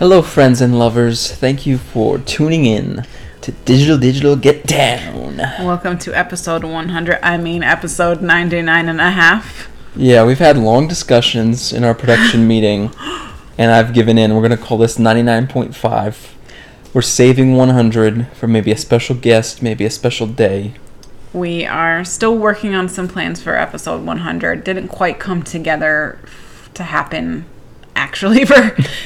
Hello, friends and lovers. Thank you for tuning in to Digital Digital Get Down. Welcome to episode 100. I mean, episode 99 and a half. Yeah, we've had long discussions in our production meeting, and I've given in. We're going to call this 99.5. We're saving 100 for maybe a special guest, maybe a special day. We are still working on some plans for episode 100. Didn't quite come together to happen actually for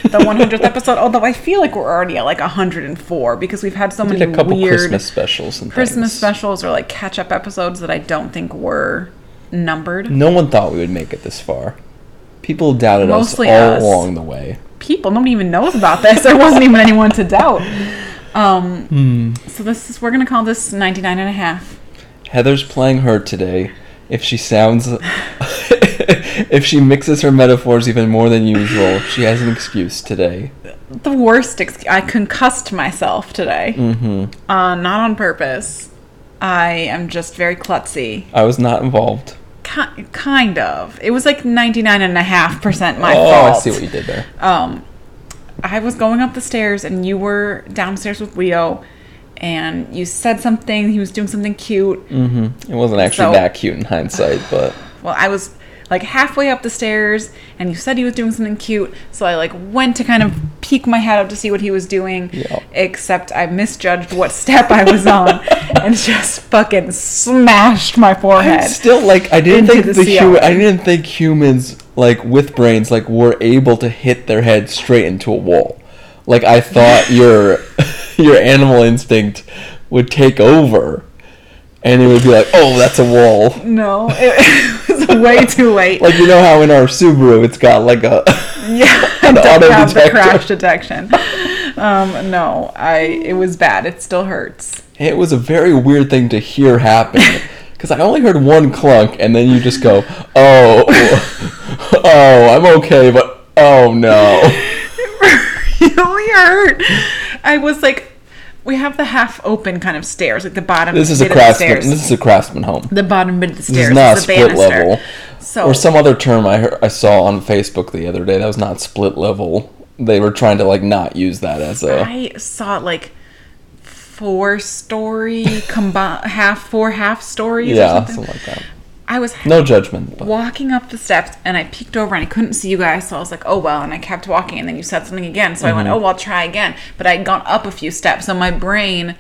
the 100th episode. Although I feel like we're already at like 104 because we've had so We many a couple weird Christmas specials and Christmas things. specials or like catch up episodes that I don't think were numbered. No one thought we would make it this far. People doubted Mostly us all us. along the way. People, nobody even knows about this. There wasn't even anyone to doubt. Um, Hmm. So this is we're gonna call this 99 and a half. Heather's playing her today. If she sounds, if she mixes her metaphors even more than usual, she has an excuse today. The worst. excuse i concussed myself today. Mm-hmm. Uh, not on purpose. I am just very klutzy. I was not involved. Ki- kind of. It was like 99 and a half percent my fault. oh, fault. I see what you did there. um, I was going up the stairs and you were downstairs with Leo, and you said something. He was doing something cute. Mm-hmm. It wasn't actually So- that cute in hindsight, but Well, I was like halfway up the stairs, and you said he was doing something cute. So I like went to kind of peek my head up to see what he was doing. Yeah. Except I misjudged what step I was on, and just fucking smashed my forehead. still like I didn't think the the. I didn't think humans like with brains like were able to hit their head straight into a wall. Like I thought your your animal instinct would take over, and it would be like, oh, that's a wall. No, it, it was way too late. Like you know how in our Subaru it's got like a yeah, an auto have the detector. crash detection. Um, no, I it was bad. It still hurts. It was a very weird thing to hear happen because I only heard one clunk and then you just go, oh, oh, I'm okay, but oh no. it really hurt. I was like, we have the half open kind of stairs, like the bottom. This is a bit of the craftsman. stairs. This is a craftsman home. the bottom bit of the This stairs. is not a split banister. level, So or some other term I heard, I saw on Facebook the other day. That was not split level. They were trying to like not use that as a. I saw like four story combine half four half stories. or Yeah, something. something like that. I was No judgment. But walking up the steps and I peeked over and I couldn't see you guys, so I was like, oh well, and I kept walking and then you said something again, so I Mm-hmm. went, oh well, I'll try again. But I had gone up a few steps, so my brain,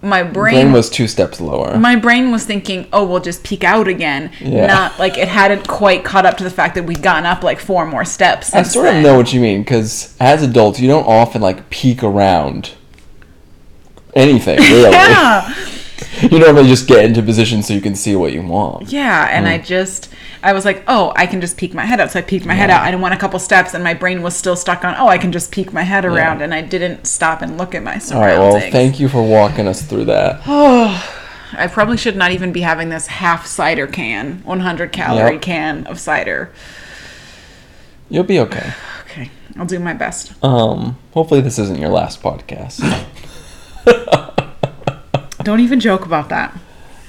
my brain, brain was two steps lower. my brain was thinking, oh, we'll just peek out again. Yeah. Not like it hadn't quite caught up to the fact that we'd gotten up like four more steps. I sort of know what you mean because as adults, you don't often like peek around anything really. Yeah, you normally just get into position so you can see what you want. yeah, and Hmm. I just, I was like, oh, I can just peek my head out. So I peeked my head out. I went a couple steps, and my brain was still stuck on, oh, I can just peek my head around, and I didn't stop and look at my All surroundings. right. Well, thank you for walking us through that. Oh. I probably should not even be having this half cider can, 100 calorie Yep. can of cider. You'll be okay. Okay, I'll do my best. Um. Hopefully, this isn't your last podcast. Don't even joke about that.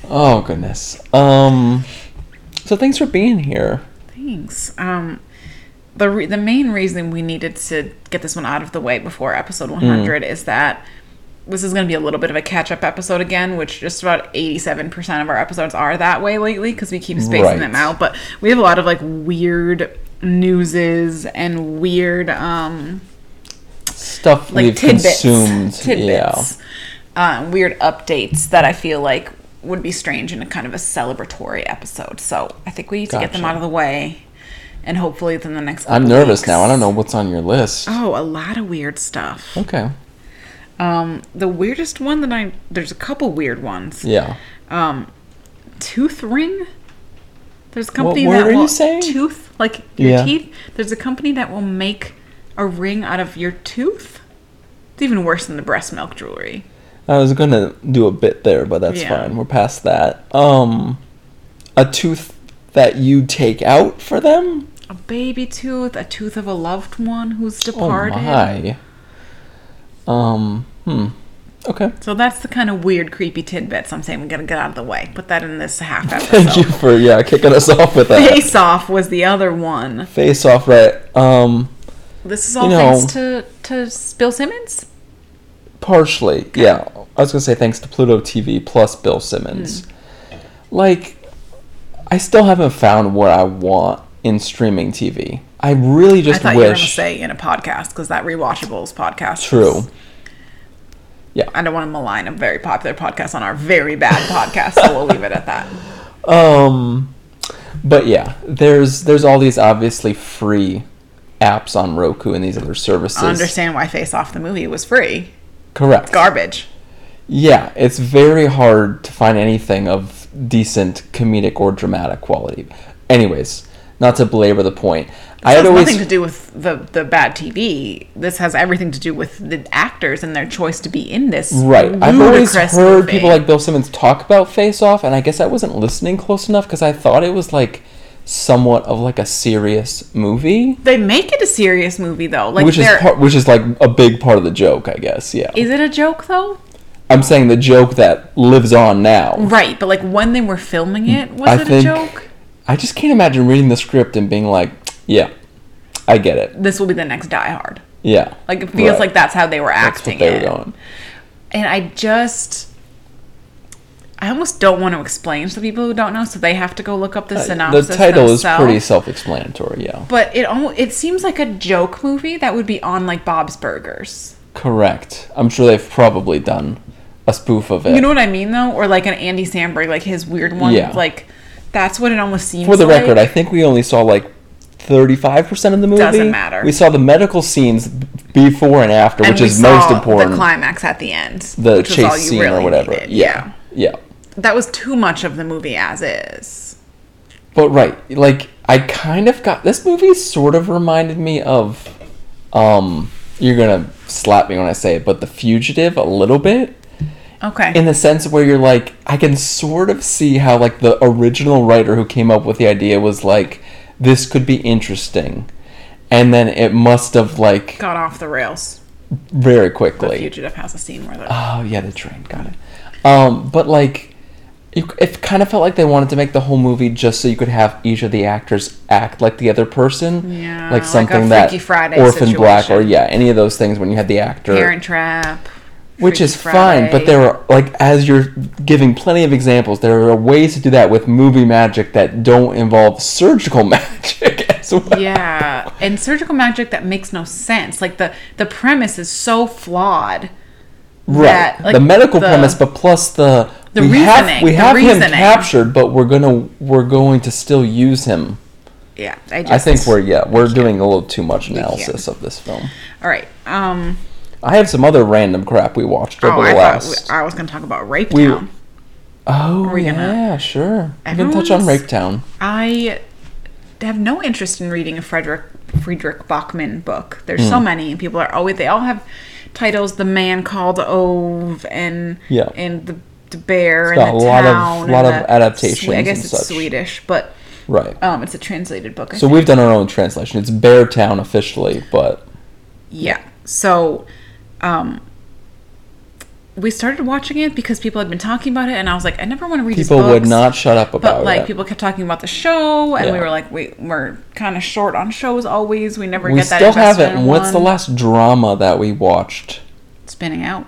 oh goodness. Um. So thanks for being here. Thanks. Um, the re- the main reason we needed to get this one out of the way before episode 100 is that this is going to be a little bit of a catch up episode again, which just about 87% of our episodes are that way lately because we keep spacing Right. them out. But we have a lot of like weird newses and weird um Stuff like we've tidbits, consumed. tidbits, um, weird updates that I feel like would be strange in a kind of a celebratory episode. So I think we need to get them out of the way, and hopefully within the next. I'm nervous weeks- now. I don't know what's on your list. Oh, a lot of weird stuff. Okay. Um, the weirdest one that I there's a couple weird ones. Yeah. Um, tooth ring. There's a company word that are you will saying? tooth like your Yeah. teeth. There's a company that will make a ring out of your tooth. It's even worse than the breast milk jewelry. I was gonna do a bit there, but that's Yeah. fine. We're past that. Um, a tooth that you take out for them? A baby tooth, a tooth of a loved one who's departed. Oh departed. my. Um. Hmm. Okay. So that's the kind of weird, creepy tidbits I'm saying we gotta get out of the way. Put that in this half episode. Thank you for yeah kicking us off with that. Face Off was the other one. Face off, right? Um, This is all You know- thanks to to Bill Simmons. Partially, yeah. I was gonna say thanks to Pluto TV plus Bill Simmons. Hmm. Like, I still haven't found what I want in streaming TV. I really just wish. I thought you were to say in a podcast because that Rewatchables podcast. True. is- Yeah. I don't want to malign a very popular podcast on our very bad podcast, so we'll leave it at that. Um, but yeah, there's there's all these obviously free apps on Roku and these other services. I understand why Face Off the movie was free. Correct. Garbage. Yeah, it's very hard to find anything of decent comedic or dramatic quality. Anyways, not to belabor the point. I had has always nothing to do with the the bad TV. This has everything to do with the actors and their choice to be in this. right. I've always heard movie. people like Bill Simmons talk about Face Off, and I guess I wasn't listening close enough because I thought it was like somewhat of like a serious movie, They make it a serious movie though. Like which is part, which is like a big part of the joke, I guess. Yeah. is it a joke though? I'm saying the joke that lives on now. Right, but like when they were filming it, mm, was I it think- a joke? I just can't imagine reading the script and being like, yeah, I get it. This will be the next Die Hard. Yeah. Like it feels Right. like that's how they were That's acting what they it. were going. And I just I almost don't want to explain to the people who don't know, so they have to go look up the Uh, synopsis. the title themselves. is pretty self-explanatory, yeah. But it almost it seems like a joke movie that would be on like Bob's Burgers. Correct. I'm sure they've probably done a spoof of it. You know what I mean though, or like an Andy Samberg, like his weird one. Yeah. Like that's what it almost seems. For the like. record, I think we only saw like 35% of the movie. Doesn't matter. We saw the medical scenes before and after, and which is most important. The climax at the end. The which was all chase scene or whatever. needed. Yeah. yeah. That was too much of the movie as is. But right, like I kind of got this movie sort of reminded me of um you're going to slap me when I say it, but The Fugitive a little bit. Okay. in the sense where you're like i can sort of see how like the original writer who came up with the idea was like this could be interesting and then it must have like Got off the rails. very quickly. The fugitive has a scene where they're oh yeah the train got it um but like it, it kind of felt like they wanted to make the whole movie just so you could have each of the actors act like the other person Yeah, like like something that Freaky Friday orphan black or yeah any of those things when you had the actor Parent Trap. which Freaky is fine but there are like as you're giving plenty of examples there are ways to do that with movie magic that don't involve surgical magic as well yeah, and surgical magic that makes no sense. Like the the premise is so flawed. Right. that, like, the medical the- premise but plus the, The we have reasoning, we have him captured but we're gonna we're going to still use him. Yeah, I just i think we're yeah we're doing a little too much analysis of this film. All right. Um, i have some other random crap we watched over oh, the I last we, I was going to talk about Rape We- Town. oh we yeah gonna- sure. We can touch on rape town. I have no interest in reading a Frederick Friedrich Backman book. There's so many, and people are always they all have titles: "The Man Called Ove" and Yeah. and the, the bear and a the lot of- town. lot and of the- adaptations I guess it's such. Swedish, but right um, it's a translated book. I So think. we've done our own translation. It's Bear Town officially, but Yeah. So, um, we started watching it because people had been talking about it, and I was like, I never want to read people would not shut up about it. But like it. people kept talking about the show, and we were like, we we're kind of short on shows always. We never we get that. We still haven't. What's the last drama that we watched? spinning out?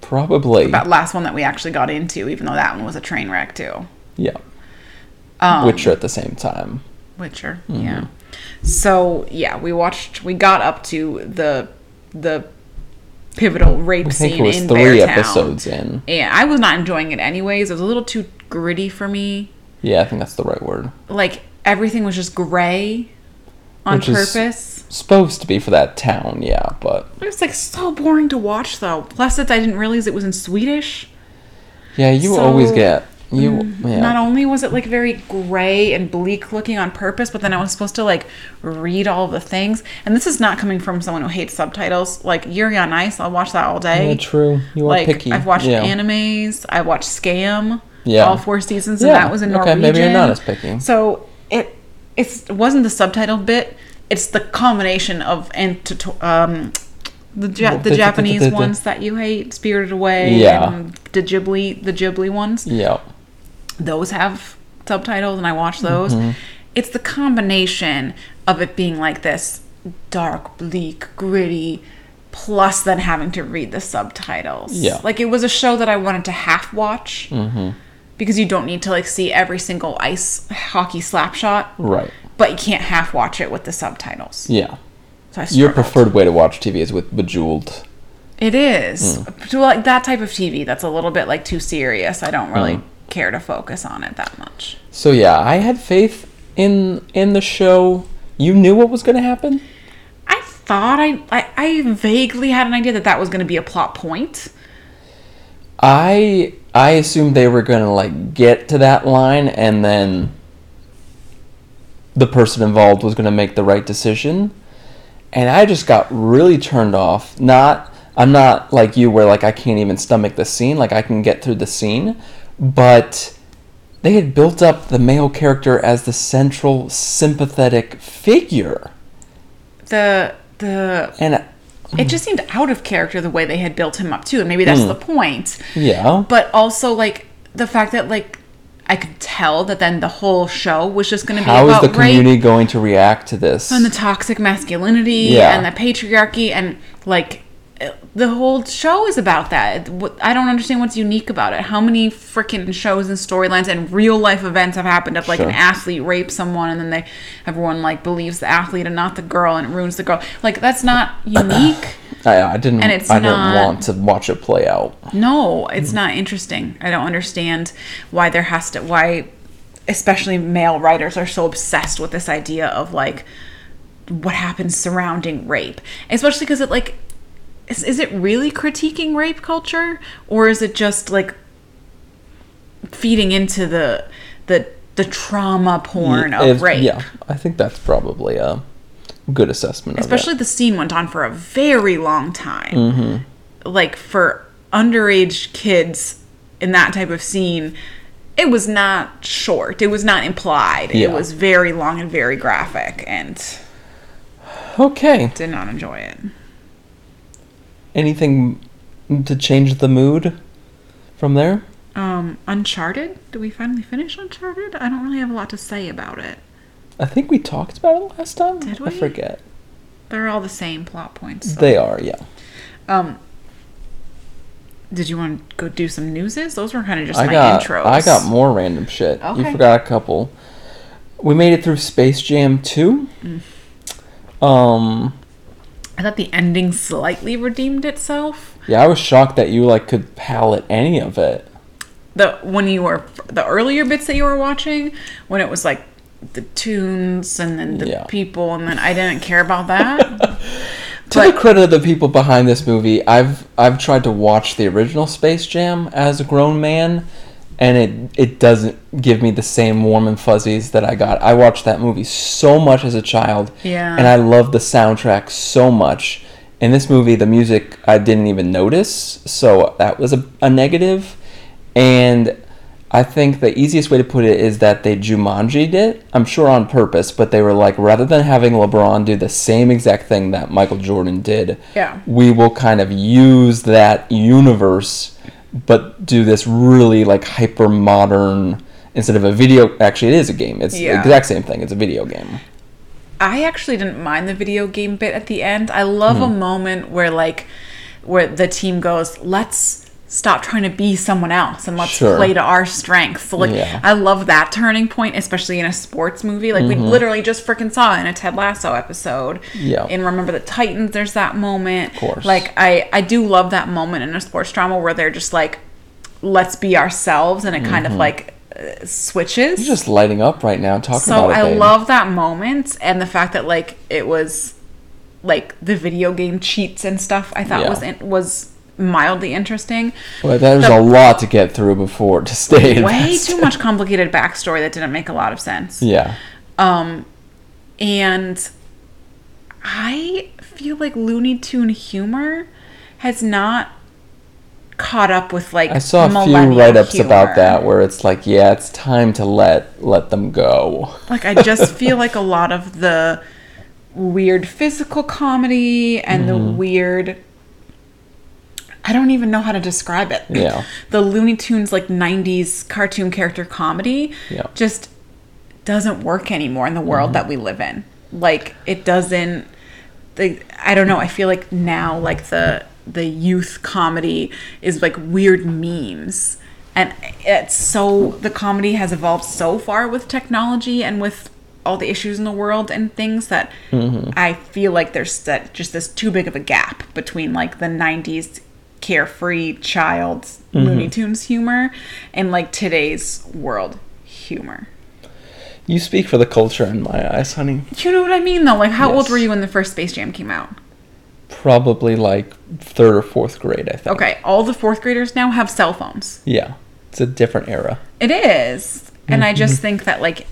Probably. That last one that we actually got into, even though that one was a train wreck too. yeah. Um, Witcher at the same time. Witcher, Mm-hmm. yeah. So yeah, we watched. We got up to the the pivotal rape I think scene it was in three Beartown. episodes in. Yeah, I was not enjoying it anyways. It was a little too gritty for me. Yeah, I think that's the right word. Like everything was just gray on Which purpose. Supposed to be for that town, yeah, but It was like so boring to watch though. Plus that I didn't realize it was in Swedish. yeah, you So, always get you. yeah. Not only was it like very gray and bleak looking on purpose, but then I was supposed to like read all the things. And this is not coming from someone who hates subtitles. Like Yuri on Ice, I'll watch that all day. yeah, true. You are like picky. I've watched yeah. animes. I watched Skam. Yeah. All four seasons, and that was in okay, Norwegian. maybe you're not as picky. So it it's, it wasn't the subtitle bit. It's the combination of and to, um the ja- The- Japanese ones that you hate, Spirited Away, Yeah. and the Ghibli the Ghibli ones Yeah. Those have subtitles and I watch those. Mm-hmm. It's the combination of it being like this dark, bleak, gritty, plus then having to read the subtitles. Yeah. Like it was a show that I wanted to half watch Mm-hmm. because you don't need to like see every single ice hockey slap shot, Right. but you can't half watch it with the subtitles. Yeah. So I Your preferred way to watch TV is with Bejeweled. It is. Mm. To like that type of TV that's a little bit like too serious. I don't really Mm. Care to focus on it that much. So yeah, I had faith in in the show. You knew what was going to happen. I thought I, I I vaguely had an idea that that was going to be a plot point. I I assumed they were going to like get to that line and then the person involved was going to make the right decision. And I just got really turned off. Not I'm not like you where like I can't even stomach the scene, like I can get through the scene, but they had built up the male character as the central sympathetic figure. The the And it just seemed out of character the way they had built him up too, and maybe that's Hmm. the point. yeah. But also like the fact that like I could tell that then the whole show was just going to be How is about the rape community going to react to this? and the toxic masculinity Yeah. and the patriarchy and like the whole show is about that. I don't understand what's unique about it. How many freaking shows and storylines and real life events have happened of like an athlete rapes someone and then they everyone like believes the athlete and not the girl and it ruins the girl. Like that's not unique. I, I didn't. And it's I didn't not- want to watch it play out. No, it's not interesting. I don't understand why there has to why especially male writers are so obsessed with this idea of like what happens surrounding rape. Especially cuz it like is, is it really critiquing rape culture or is it just like feeding into the the the trauma porn of rape? Yeah, I think that's probably a good assessment especially the scene went on for a very long time Mm-hmm. like for underage kids in that type of scene it was not short it was not implied Yeah. it was very long and very graphic and Okay. did not enjoy it Anything to change the mood from there? um uncharted did we finally finish uncharted i don't really have a lot to say about it I think we talked about it last time. Did we? I forget. they're all the same plot points so- They are, yeah. um did you want to go do some newses those were kind of just I my got intros I got more random shit. Okay. You forgot a couple. We made it through Space Jam 2. Mm. Um i thought the ending slightly redeemed itself yeah, I was shocked that you like could palette any of it. the when you were the earlier bits that you were watching when it was like the tunes and then the Yeah. people and then I didn't care about that. To But- the credit of the people behind this movie, I've I've tried to watch the original Space Jam as a grown man, and it it doesn't give me the same warm and fuzzies that I got. I watched that movie so much as a child, Yeah. and I loved the soundtrack so much. In this movie, the music I didn't even notice, so that was a, a negative. And I think the easiest way to put it is that they Jumanji'd it. I'm sure on purpose, but they were like, rather than having LeBron do the same exact thing that Michael Jordan did, Yeah. we will kind of use that universe, but do this really like hyper modern instead of a video. Actually, it is a game. It's Yeah. the exact same thing. It's a video game. I actually didn't mind the video game bit at the end. I love a Hmm. moment where like where the team goes, "Let's stop trying to be someone else and let's Sure. play to our strengths." Like Yeah. Mm-hmm. I love that turning point, especially in a sports movie. Like we literally just freaking saw it in a Ted Lasso episode. Yeah. In Remember the Titans, there's that moment. Of course. Like I I do love that moment in a sports drama where they're just like, "Let's be ourselves," and it kind of like uh, switches Mm-hmm. You're just lighting up right now talking so about it. I babe. love that moment and the fact that like it was like the video game cheats and stuff. I thought Yeah. was in, was mildly interesting. But there's the- a lot to get through before to stay. Way too much complicated backstory that didn't make a lot of sense. Yeah. Um, and I feel like Looney Tune humor has not caught up with like I saw a few write-ups about that where it's like, yeah, it's time to let let them go. Like I just feel like a lot of the weird physical comedy and the Mm-hmm. weird I don't even know how to describe it. Yeah. The Looney Tunes like 90s cartoon character comedy Yeah. just doesn't work anymore in the world Mm-hmm. that we live in. Like it doesn't the I don't know. I feel like now like the the youth comedy is like weird memes. And it's so the comedy has evolved so far with technology and with all the issues in the world and things that I feel like there's that just this too big of a gap between like the 90s carefree child Looney Tunes humor and like today's world humor. You speak for the culture in my eyes, honey. You know what I mean though? Like how old were you when the first Space Jam came out? Probably like third or fourth grade, I think. Okay, all the fourth graders now have cell phones. Yeah. It's a different era. It is. And I Mm-hmm. just think that like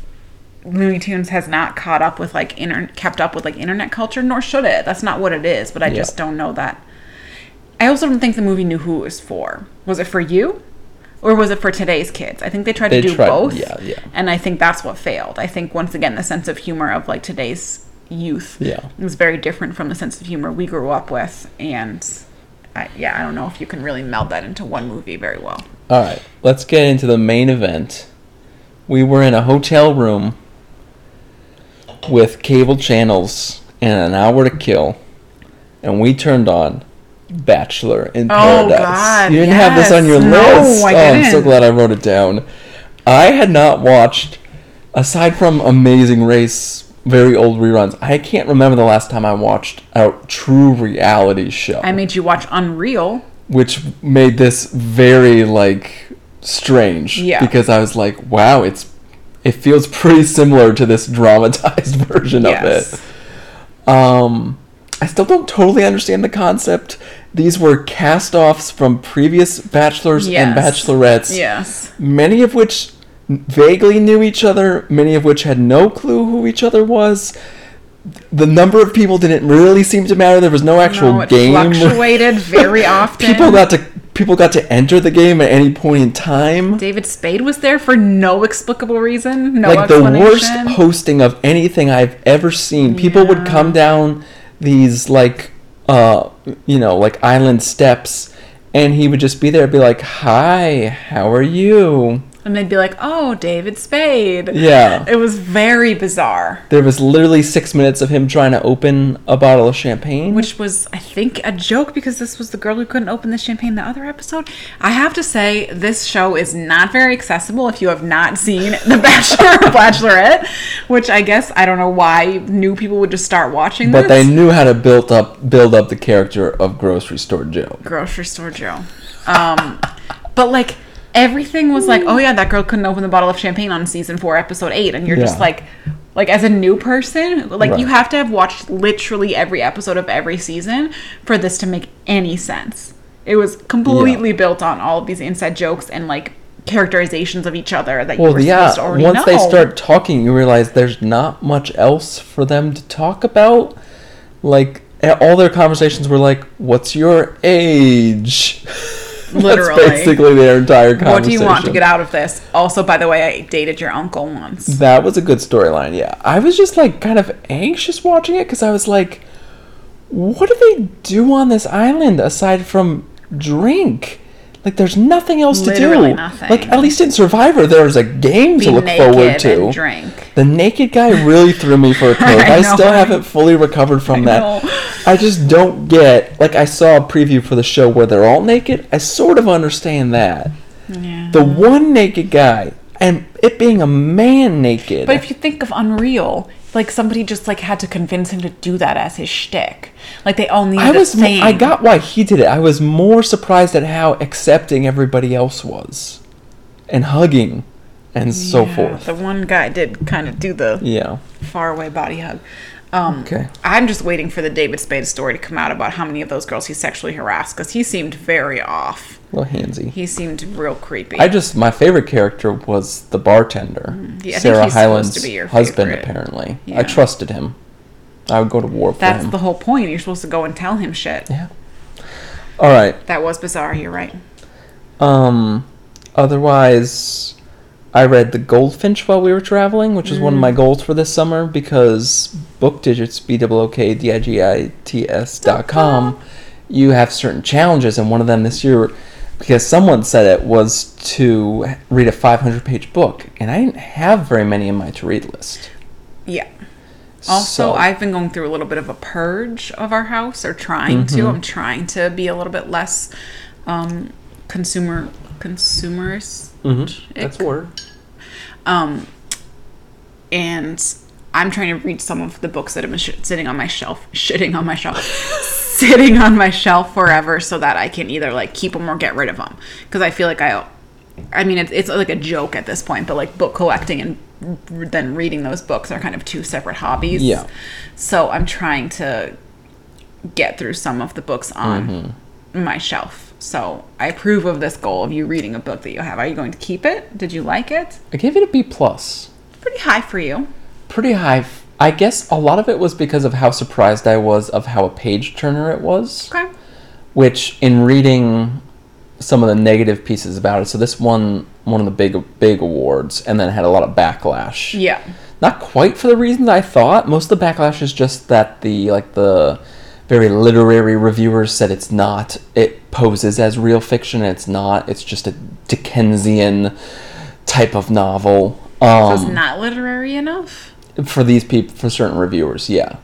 Looney Tunes has not caught up with like inter- kept up with like internet culture, nor should it. That's not what it is. But I Yeah. just don't know that. I also don't think the movie knew who it was for. Was it for you, or was it for today's kids? I think they tried They to do tried- both. yeah, yeah. And I think that's what failed. I think once again the sense of humor of like today's youth Yeah. is very different from the sense of humor we grew up with, and I, yeah, I don't know if you can really meld that into one movie very well. All right, let's get into the main event. We were in a hotel room with cable channels and an hour to kill, and we turned on Bachelor in Oh, Paradise. God, you didn't have this on your yes. No, list. I oh, I'm so glad I wrote it down. I had not watched, aside from Amazing Race, very old reruns. I can't remember the last time I watched a true reality show I made you watch Unreal. which made this very like strange Yeah. because I was like, wow, it's it feels pretty similar to this dramatized version Yes. of it. Um I still don't totally understand the concept. These were cast-offs from previous bachelors and bachelorettes, Yes. many of which vaguely knew each other, many of which had no clue who each other was. The number of people didn't really seem to matter. There was no actual No, it game. fluctuated very often. people got to people got to enter the game at any point in time. David Spade was there for no explicable reason, no like the worst hosting of anything I've ever seen. People would come down these like uh you know, like island steps and he would just be there be like, "Hi, how are you?" And they'd be like, "Oh, David Spade." Yeah. It was very bizarre. There was literally 6 minutes of him trying to open a bottle of champagne. Which was, I think, a joke because this was the girl who couldn't open the champagne the other episode. I have to say, this show is not very accessible if you have not seen The Bachelor or Bachelorette, which I guess I don't know why new people would just start watching but they knew how to build up build up the character of grocery store Joe. grocery store Joe. Um, but like everything was like, oh yeah, that girl couldn't open the bottle of champagne on season four, episode eight, and you're just like, like as a new person, like you have to have watched literally every episode of every season for this to make any sense. It was completely built on all of these inside jokes and like characterizations of each other that you Well, were yeah. supposed to already Once know. they start talking, you realize there's not much else for them to talk about. Like all their conversations were like, "What's your age?" Literally. That's basically their entire conversation. what do you want to get out of this? Also, by the way, I dated your uncle once. That was a good storyline. Yeah, I was just like kind of anxious watching it because I was like, "What do they do on this island aside from drink?" Like, there's nothing else to do. nothing. Like, at least in Survivor, there's a game Be to look forward to. and drink. The naked guy really threw me for a curve. I I, still haven't fully recovered from I that. know. I just don't get. Like I saw a preview for the show where they're all naked. I sort of understand that. Yeah. The one naked guy and it being a man naked. But if you think of Unreal, like somebody just like had to convince him to do that as his shtick. Like they all needed I was. I got why he did it. I was more surprised at how accepting everybody else was, and hugging, and so Yeah, forth. The one guy did kind of do the Yeah. far away body hug. Um, Okay. I'm just waiting for the David Spade story to come out about how many of those girls he sexually harassed because he seemed very off. A little handsy. He seemed real creepy. I just my favorite character was the bartender, Mm, yeah, Sarah Hyland's to be your husband. favorite. Apparently, Yeah. I trusted him. I would go to war for That's him. the whole point. You're supposed to go and tell him shit. yeah. All right. That was bizarre. You're right. Um. Otherwise, I read The Goldfinch while we were traveling, which is one of my goals for this summer because book digits b o o k d i g i t s dot com. You have certain challenges, and one of them this year, because someone said it was to read a 500 page book, and I didn't have very many in my to read list. Yeah. Also, So- I've been going through a little bit of a purge of our house, or trying to. Mm-hmm. I'm trying to be a little bit less um, consumer consumerist. That's a word. Um, and I'm trying to read some of the books that have been sh- sitting on my shelf, shitting on my shelf, sitting on my shelf forever, so that I can either like keep them or get rid of them. Because I feel like I, I mean, it's it's like a joke at this point, but like book collecting and then reading those books are kind of two separate hobbies. Yeah. So I'm trying to get through some of the books on mm-hmm. my shelf. So I approve of this goal of you reading a book that you have. Are you going to keep it? Did you like it? I gave it a B plus. Pretty high for you. Pretty high. f- I guess a lot of it was because of how surprised I was of how a page turner it was. Okay. which in reading some of the negative pieces about it so this won one of the big big awards and then had a lot of backlash Yeah. not quite for the reasons i thought most of the backlash is just that the like the very literary reviewers said it's not it poses as real fiction it's not it's just a dickensian type of novel So it's um, not literary enough. For these people for certain reviewers yeah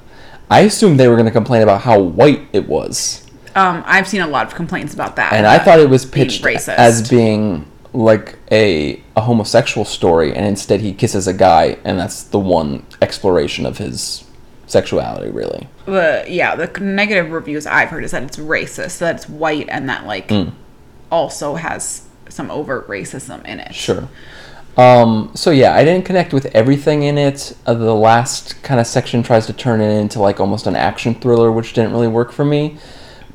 i assumed they were going to complain about how white it was Um, I've seen a lot of complaints about that. and I thought it was pitched racist. as being like a a homosexual story, and instead he kisses a guy, and that's the one exploration of his sexuality, really. But yeah the negative reviews I've heard is that it's racist, that it's white, and that like Mm. also has some overt racism in it. Sure. Um, so yeah, I didn't connect with everything in it. Uh, the last kind of section tries to turn it into like almost an action thriller, which didn't really work for me.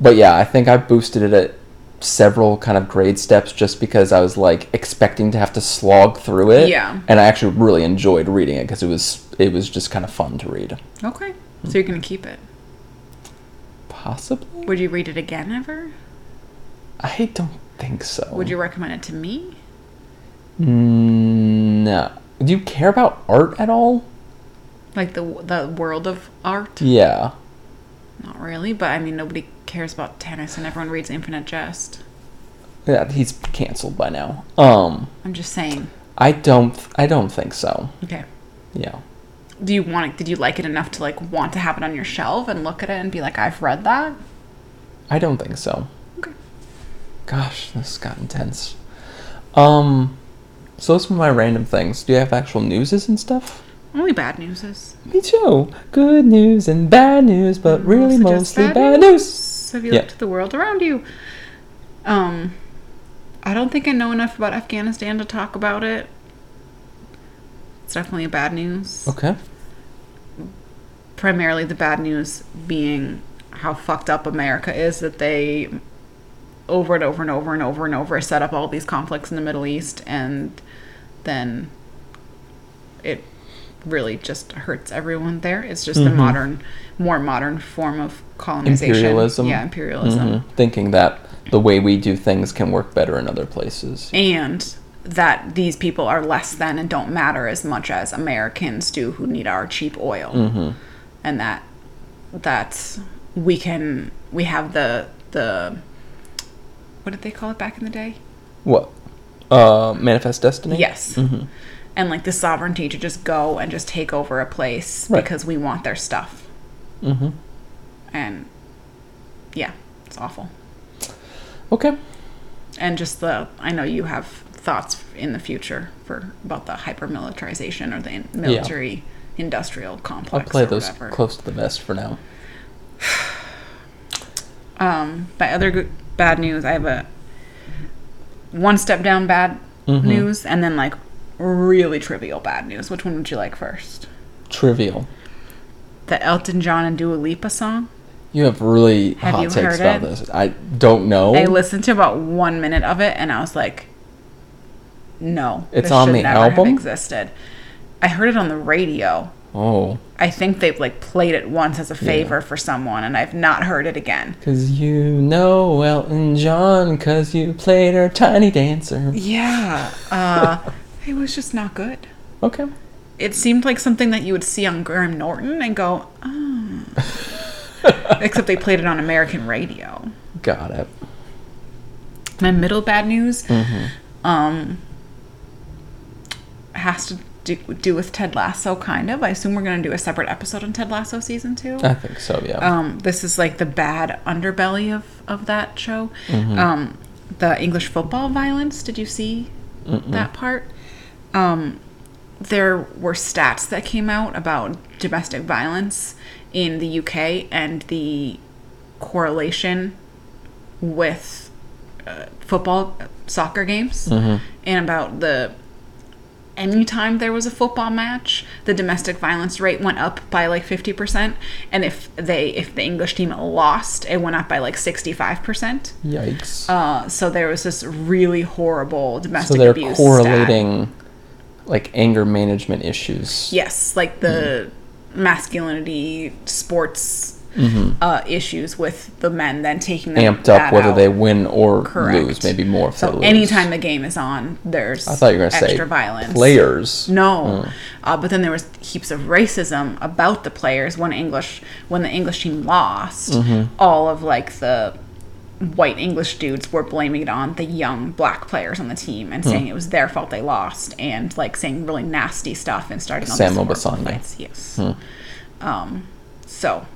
But yeah, I think I boosted it at several kind of grade steps just because I was like expecting to have to slog through it. Yeah. And I actually really enjoyed reading it because it was it was just kind of fun to read. Okay, so you're gonna keep it. Possibly. Would you read it again ever? I don't think so. Would you recommend it to me? Mm, No. Do you care about art at all? Like the the world of art? Yeah. Not really, but I mean nobody cares about tennis, and everyone reads Infinite Jest. Yeah, he's canceled by now. Um. I'm just saying. I don't. I don't think so. Okay. Yeah. Do you want it? Did you like it enough to like want to have it on your shelf and look at it and be like, I've read that? I don't think so. Okay. Gosh, this got intense. Um. So those were my random things. Do you have actual newses and stuff? Only bad newses. Me too. Good news and bad news, but really Mostly just bad, news. Have you Yeah. looked at the world around you? Um, I don't think I know enough about Afghanistan to talk about it. It's definitely a bad news. Okay. Primarily the bad news being how fucked up America is that they over and over and over and over and over set up all these conflicts in the Middle East and then it really just hurts everyone there. It's just a modern, more modern form of colonization. Imperialism. Yeah, imperialism. Mhm. Thinking that the way we do things can work better in other places. and that these people are less than and don't matter as much as Americans do who need our cheap oil. Mm-hmm. And that that we can we have the the what did they call it back in the day? What? Uh, Manifest Destiny. Yes. Mm-hmm. And like the sovereignty to just go and just take over a place Right. because we want their stuff. Mm-hmm. And yeah, it's awful. Okay. and just the I know you have thoughts in the future for about the hyper militarization or the in- military industrial complex. I'll play those whatever. close to the vest for now. Um, by other good, bad news, I have a one step down bad Mhm. news and then like really trivial bad news. Which one would you like first? Trivial. The Elton John and Dua Lipa song. You have really Have hot takes about it? this. I don't know. I listened to about one minute of it and I was like, no, It's this on the album? Existed. I heard it on the radio. Oh, I think they've like played it once as a favor for someone, and I've not heard it again. cause you know Elton John, cause you played her Tiny Dancer. Yeah, uh, it was just not good. Okay. It seemed like something that you would see on Graham Norton and go, oh. Except they played it on American radio. Got it. My middle bad news Mm-hmm. um, has to do, do with Ted Lasso, kind of. I assume we're going to do a separate episode on Ted Lasso season two. I think so. Yeah. Um, this is like the bad underbelly of, of that show. Mm-hmm. Um, the English football violence. Did you see that part? Um, there were stats that came out about domestic violence in the UK and the correlation with uh, football, soccer games, Mm-hmm. and about the anytime there was a football match, the domestic violence rate went up by like 50%, and if they if the English team lost, it went up by like 65%. Yikes. Uh, so there was this really horrible domestic so they're abuse stat. correlating like anger management issues. Yes, like the masculinity sports uh, issues with the men then taking them Mm-hmm. Amped up whether out. they win or Correct. lose. Maybe more if they So lose. anytime the game is on, there's I thought you were gonna extra say violence. players. No, uh, but then there was heaps of racism about the players when English when the English team lost. Mm-hmm. All of like the white English dudes were blaming it on the young black players on the team Hmm. and saying it was their fault they lost and like saying really nasty stuff and starting all Sam these horrible Hmm. fights. Yes. Um, so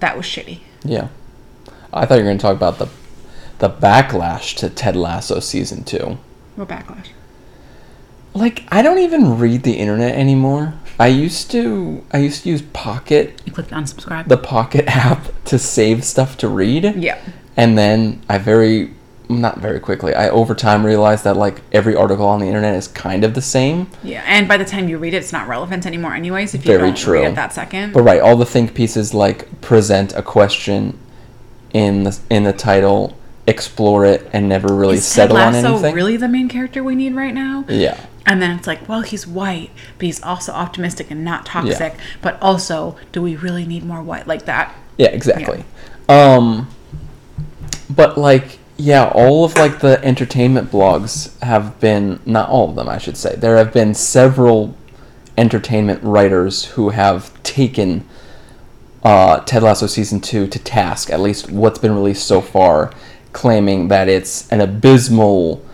that was shitty. Yeah. I thought you were going to talk about the the backlash to Ted Lasso season 2. What backlash? Like I don't even read the internet anymore. I used to I used to use Pocket, You clicked unsubscribe. the Pocket app to save stuff to read. yeah. And then I very not very quickly. I over time realized that like every article on the internet is kind of the same. Yeah, and by the time you read it, it's not relevant anymore, anyways. If you Very don't true. read it that second, But right, all the think pieces like present a question in the in the title, explore it, and never really is Ted settle on Lasso anything. really the main character we need right now? Yeah. And then it's like, well, he's white, but he's also optimistic and not toxic. But also, do we really need more white like that? Yeah, exactly. Um, but like, yeah, all of like the entertainment blogs have been not all of them, I should say. There have been several entertainment writers who have taken uh, Ted Lasso season two to task. At least what's been released so far, claiming that it's an abysmal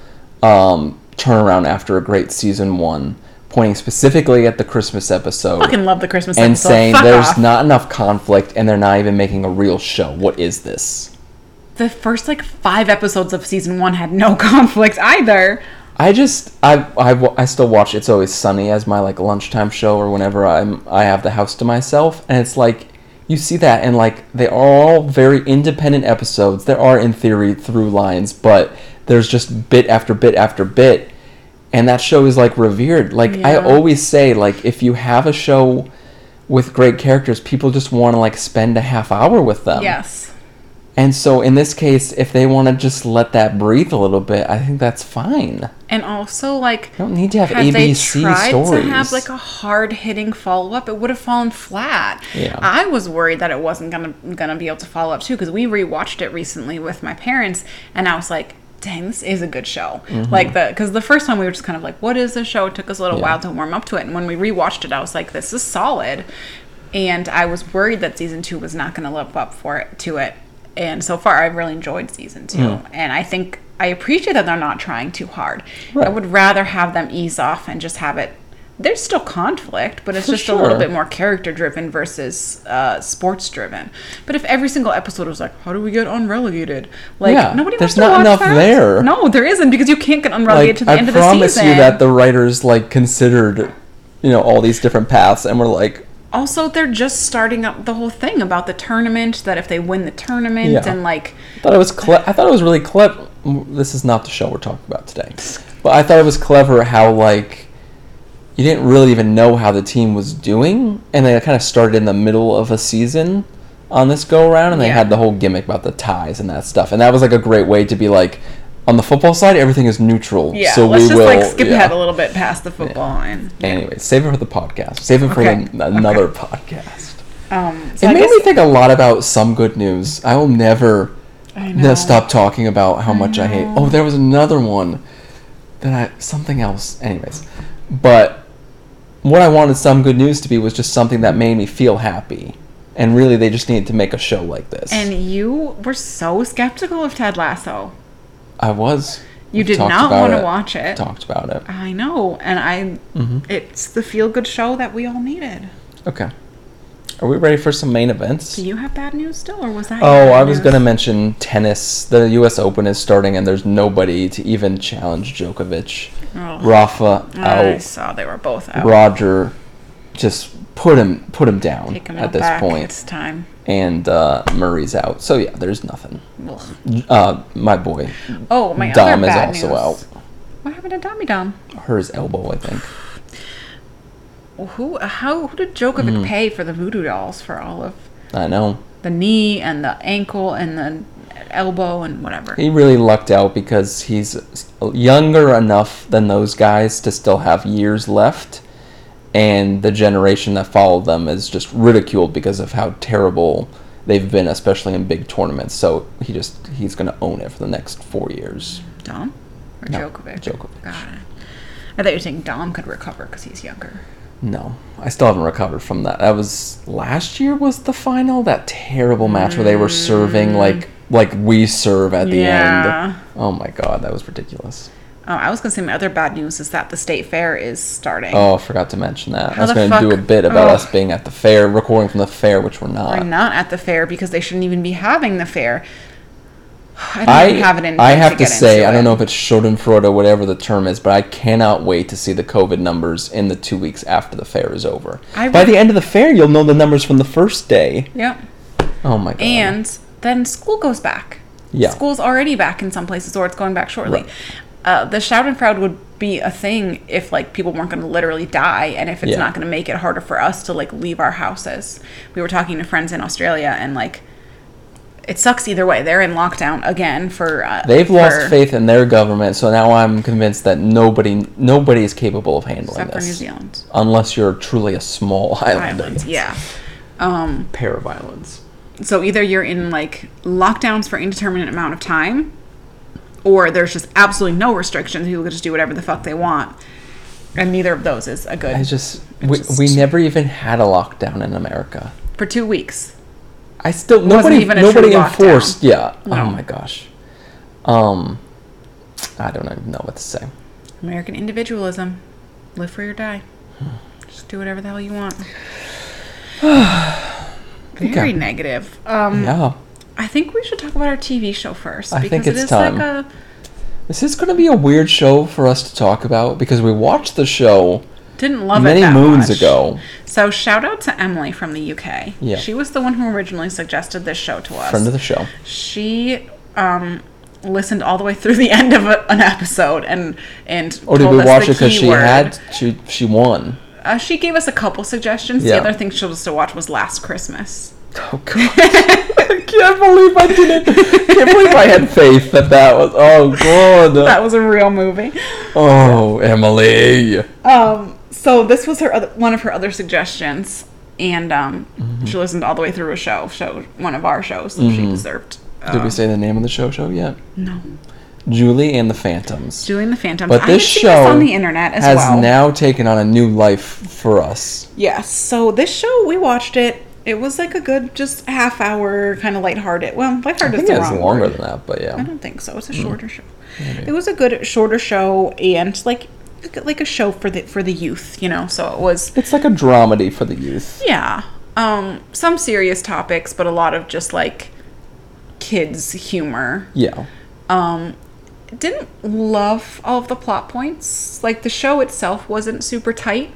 um, turnaround after a great season one. Pointing specifically at the Christmas episode Fucking love the Christmas and episode. saying Fuck there's off. not enough conflict and they're not even making a real show. What is this? The first like five episodes of season one had no conflicts either. I just I, I I still watch It's Always Sunny as my like lunchtime show or whenever I'm I have the house to myself and it's like you see that and like they are all very independent episodes. There are in theory through lines, but there's just bit after bit after bit and that show is like revered. Like I always say like if you have a show with great characters, people just want to like spend a half hour with them. yes. And so in this case, if they want to just let that breathe a little bit, I think that's fine. And also, like, You don't need to have had they ABC tried stories. to have like a hard hitting follow up, it would have fallen flat. Yeah. I was worried that it wasn't gonna gonna be able to follow up too because we rewatched it recently with my parents, and I was like, "Dang, this is a good show." Like the because the first time we were just kind of like, "What is this show?" It took us a little Mm-hmm. Yeah. while to warm up to it, and when we rewatched it, I was like, "This is solid." And I was worried that season two was not going to live up for it to it. And so far, I've really enjoyed season two, Mm. and I think I appreciate that they're not trying too hard. I would rather have them ease off and just have it. There's still conflict, but it's For just a little bit more character driven versus uh, sports driven. But if every single episode was like, "How do we get unrelegated?" Like Yeah, nobody there's wants to watch There's not enough that. there. No, there isn't because you can't get unrelegated like to the I end of the season. I promise you that the writers like considered, you know, all these different paths, and we're like, also, they're just starting up the whole thing about the tournament. That if they win the tournament Yeah. and like I thought it was cle- I thought it was really clever. This is not the show we're talking about today, but I thought it was clever how like you didn't really even know how the team was doing, and they kind of started in the middle of a season on this go around, and they Yeah. had the whole gimmick about the ties and that stuff, and that was like a great way to be like, on the football side, everything is neutral, yeah, so let's we just will. like skip yeah. ahead a little bit past the football and Anyway, save it for the podcast. Save it for Okay, the, another podcast. um. So It I made guess me think a lot about some good news. I will never I know. stop talking about how much I hate. Oh, there was another one that I something else. Anyways, but what I wanted some good news to be was just something that made me feel happy. And really, they just needed to make a show like this. And you were so skeptical of Ted Lasso. I was. You did not want to watch it. Talked about it. I know, and I. Mm-hmm. It's the feel good show that we all needed. Okay. Are we ready for some main events? Do you have bad news still, or was that? your Oh, I was news? gonna mention tennis. The U.S. Open is starting, and there's nobody to even challenge Djokovic. Oh, Rafa I out. saw they were both out. Roger just put him put him down 'em at this back. point, It's time. And uh, Murray's out. So yeah, there's nothing. Uh, my boy Oh, my Dom other is bad also news. out. What happened to Dommy Dom? His elbow, I think. Who? How? Who did Djokovic Mm. pay for the voodoo dolls for all of I know. the knee and the ankle and the elbow and whatever? He really lucked out because he's younger enough than those guys to still have years left, and the generation that followed them is just ridiculed because of how terrible they've been, especially in big tournaments. So he just he's gonna own it for the next four years. Dom or No, Djokovic? Djokovic. Got it. I thought you were saying Dom could recover because he's younger. No, I still haven't recovered from that. That was last year was the final. That terrible match where they were serving mm. like like we serve at the Yeah. end. Oh my god, that was ridiculous. Oh, I was gonna say my other bad news is that the state fair is starting. Oh, I forgot to mention that. How I was going to do a bit about Ugh. us being at the fair, recording from the fair, which we're not. We're not at the fair because they shouldn't even be having the fair. I don't I, even have it in. I have to get say, I don't know if it's Schadenfreude or whatever the term is, but I cannot wait to see the COVID numbers in the two weeks after the fair is over. I By the end of the fair, you'll know the numbers from the first day. Yep. Oh my god. And then school goes back. Yeah. School's already back in some places, or it's going back shortly. Right. Uh, the Schadenfreude would be a thing if like people weren't going to literally die, and if it's Yeah. not going to make it harder for us to like leave our houses. We were talking to friends in Australia, and like it sucks either way. They're in lockdown again for. Uh, They've lost faith in their government, so now I'm convinced that nobody nobody is capable of handling except for this. New Zealand Unless you're truly a small island. islands. Yeah. Um, Pair of islands. so either you're in like lockdowns for indeterminate amount of time, or there's just absolutely no restrictions. People can just do whatever the fuck they want, and neither of those is a good I just we, just- we never even had a lockdown in America. for two weeks. I still nobody even nobody enforced. lockdown. Yeah. No. Oh my gosh. Um, I don't even know what to say. American individualism, live free or die. Just do whatever the hell you want. Very Okay. negative. Um, Yeah. I think we should talk about our TV show first I think it it's is time. like a This is going to be a weird show for us to talk about because we watched the show didn't love many it that moons much. ago. So shout out to Emily from the UK. Yeah. She was the one who originally suggested this show to us. Friend of the show. she um listened all the way through the end of a, an episode and and Or did we watch it because she had she she won? uh, she gave us a couple suggestions Yeah. the other thing she was to watch was last christmas Oh god! I can't believe I didn't. I Can't believe I had faith that that was. Oh god! that was a real movie Oh Emily. um so this was her other, one of her other suggestions and um Mm-hmm. she listened all the way through a show show one of our shows so she deserved Did we uh, say the name of the show show yet? no Julie and the Phantoms. Julie and the Phantoms. But this show this on the internet as has well. now taken on a new life for us. Yes. So this show, we watched it. It was like a good, just half hour, kind of lighthearted. Well, I lighthearted think is the wrong longer word. than that, but yeah. I don't think so. It's a shorter show. Maybe. It was a good shorter show and like like a show for the for the youth, you know. So it was It's like a dramedy for the youth. yeah, um, some serious topics, but a lot of just like kids humor. Yeah. Um, didn't love all of the plot points. Like the show itself wasn't super tight.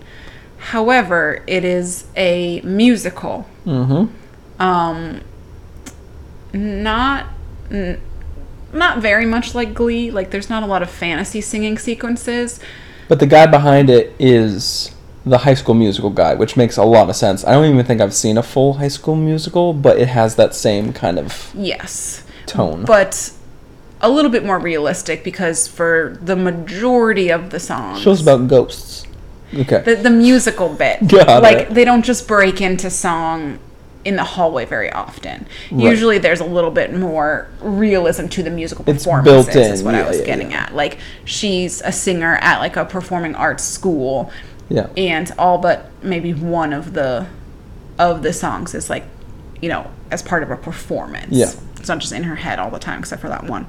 However, it is a musical. Mm-hmm. Um, not n- not very much like Glee. Like there's not a lot of fantasy singing sequences. But the guy behind it is the High School Musical guy, which makes a lot of sense. I don't even think I've seen a full High School Musical, but it has that same kind of Yes, tone. but a little bit more realistic because for the majority of the songs, Shows about ghosts. Okay. the, the musical bit. Got like it. they don't just break into song in the hallway very often. Right. Usually there's a little bit more realism to the musical It's performances. built in, Is what yeah, I was yeah, getting yeah. at. Like she's a singer at like a performing arts school, yeah. and all but maybe one of the of the songs is like, you know, as part of a performance. Yeah. It's not just in her head all the time, except for that one.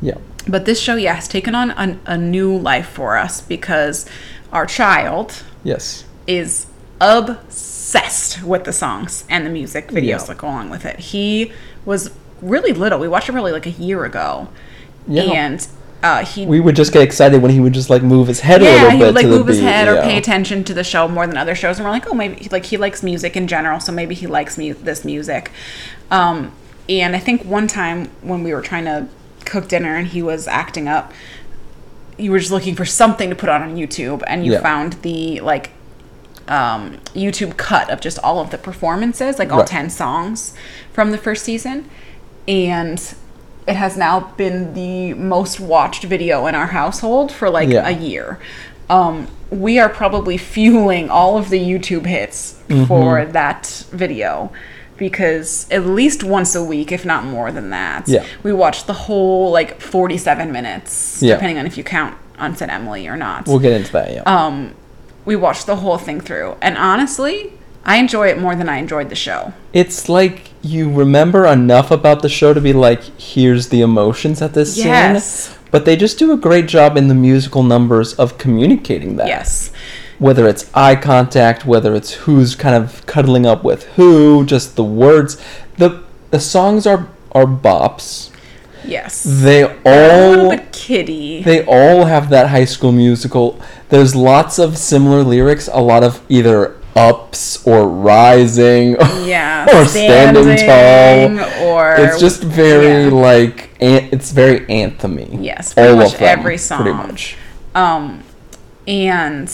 Yeah. But this show, yeah, has taken on a, a new life for us because our child Yes. is obsessed with the songs and the music videos Yeah. that go along with it. He was really little. We watched it really like a year ago. Yeah. And uh, he We would just get excited when he would just like move his head a yeah, little he bit would like move his beat, head or pay attention to the show more than other shows, and we're like, oh, maybe like he likes music in general, so maybe he likes mu- this music. Um, and I think one time when we were trying to cook dinner and he was acting up, you were just looking for something to put on on YouTube, and you Yeah. found the like um, YouTube cut of just all of the performances, like all Right. 10 songs from the first season. And it has now been the most watched video in our household for like Yeah. a year. Um, we are probably fueling all of the YouTube hits Mm-hmm. for that video because at least once a week, if not more than that, Yeah. we watch the whole like 47 minutes, Yeah. depending on if you count Unsaid Emily or not We'll get into that, yeah. um, we watched the whole thing through. And honestly, I enjoy it more than I enjoyed the show. it's like you remember enough about the show to be like, here's the emotions at this Yes. scene. But they just do a great job in the musical numbers of communicating that. Yes. Whether it's eye contact, whether it's who's kind of cuddling up with who, just the words. The the songs are are bops. Yes. They a little all bit kiddie. they all have that high school musical. There's lots of similar lyrics, a lot of either ups or rising yeah. or standing, tall. Or It's just very yeah. like an- it's very anthemy. Yes, pretty all much of them, every song. Pretty much. um and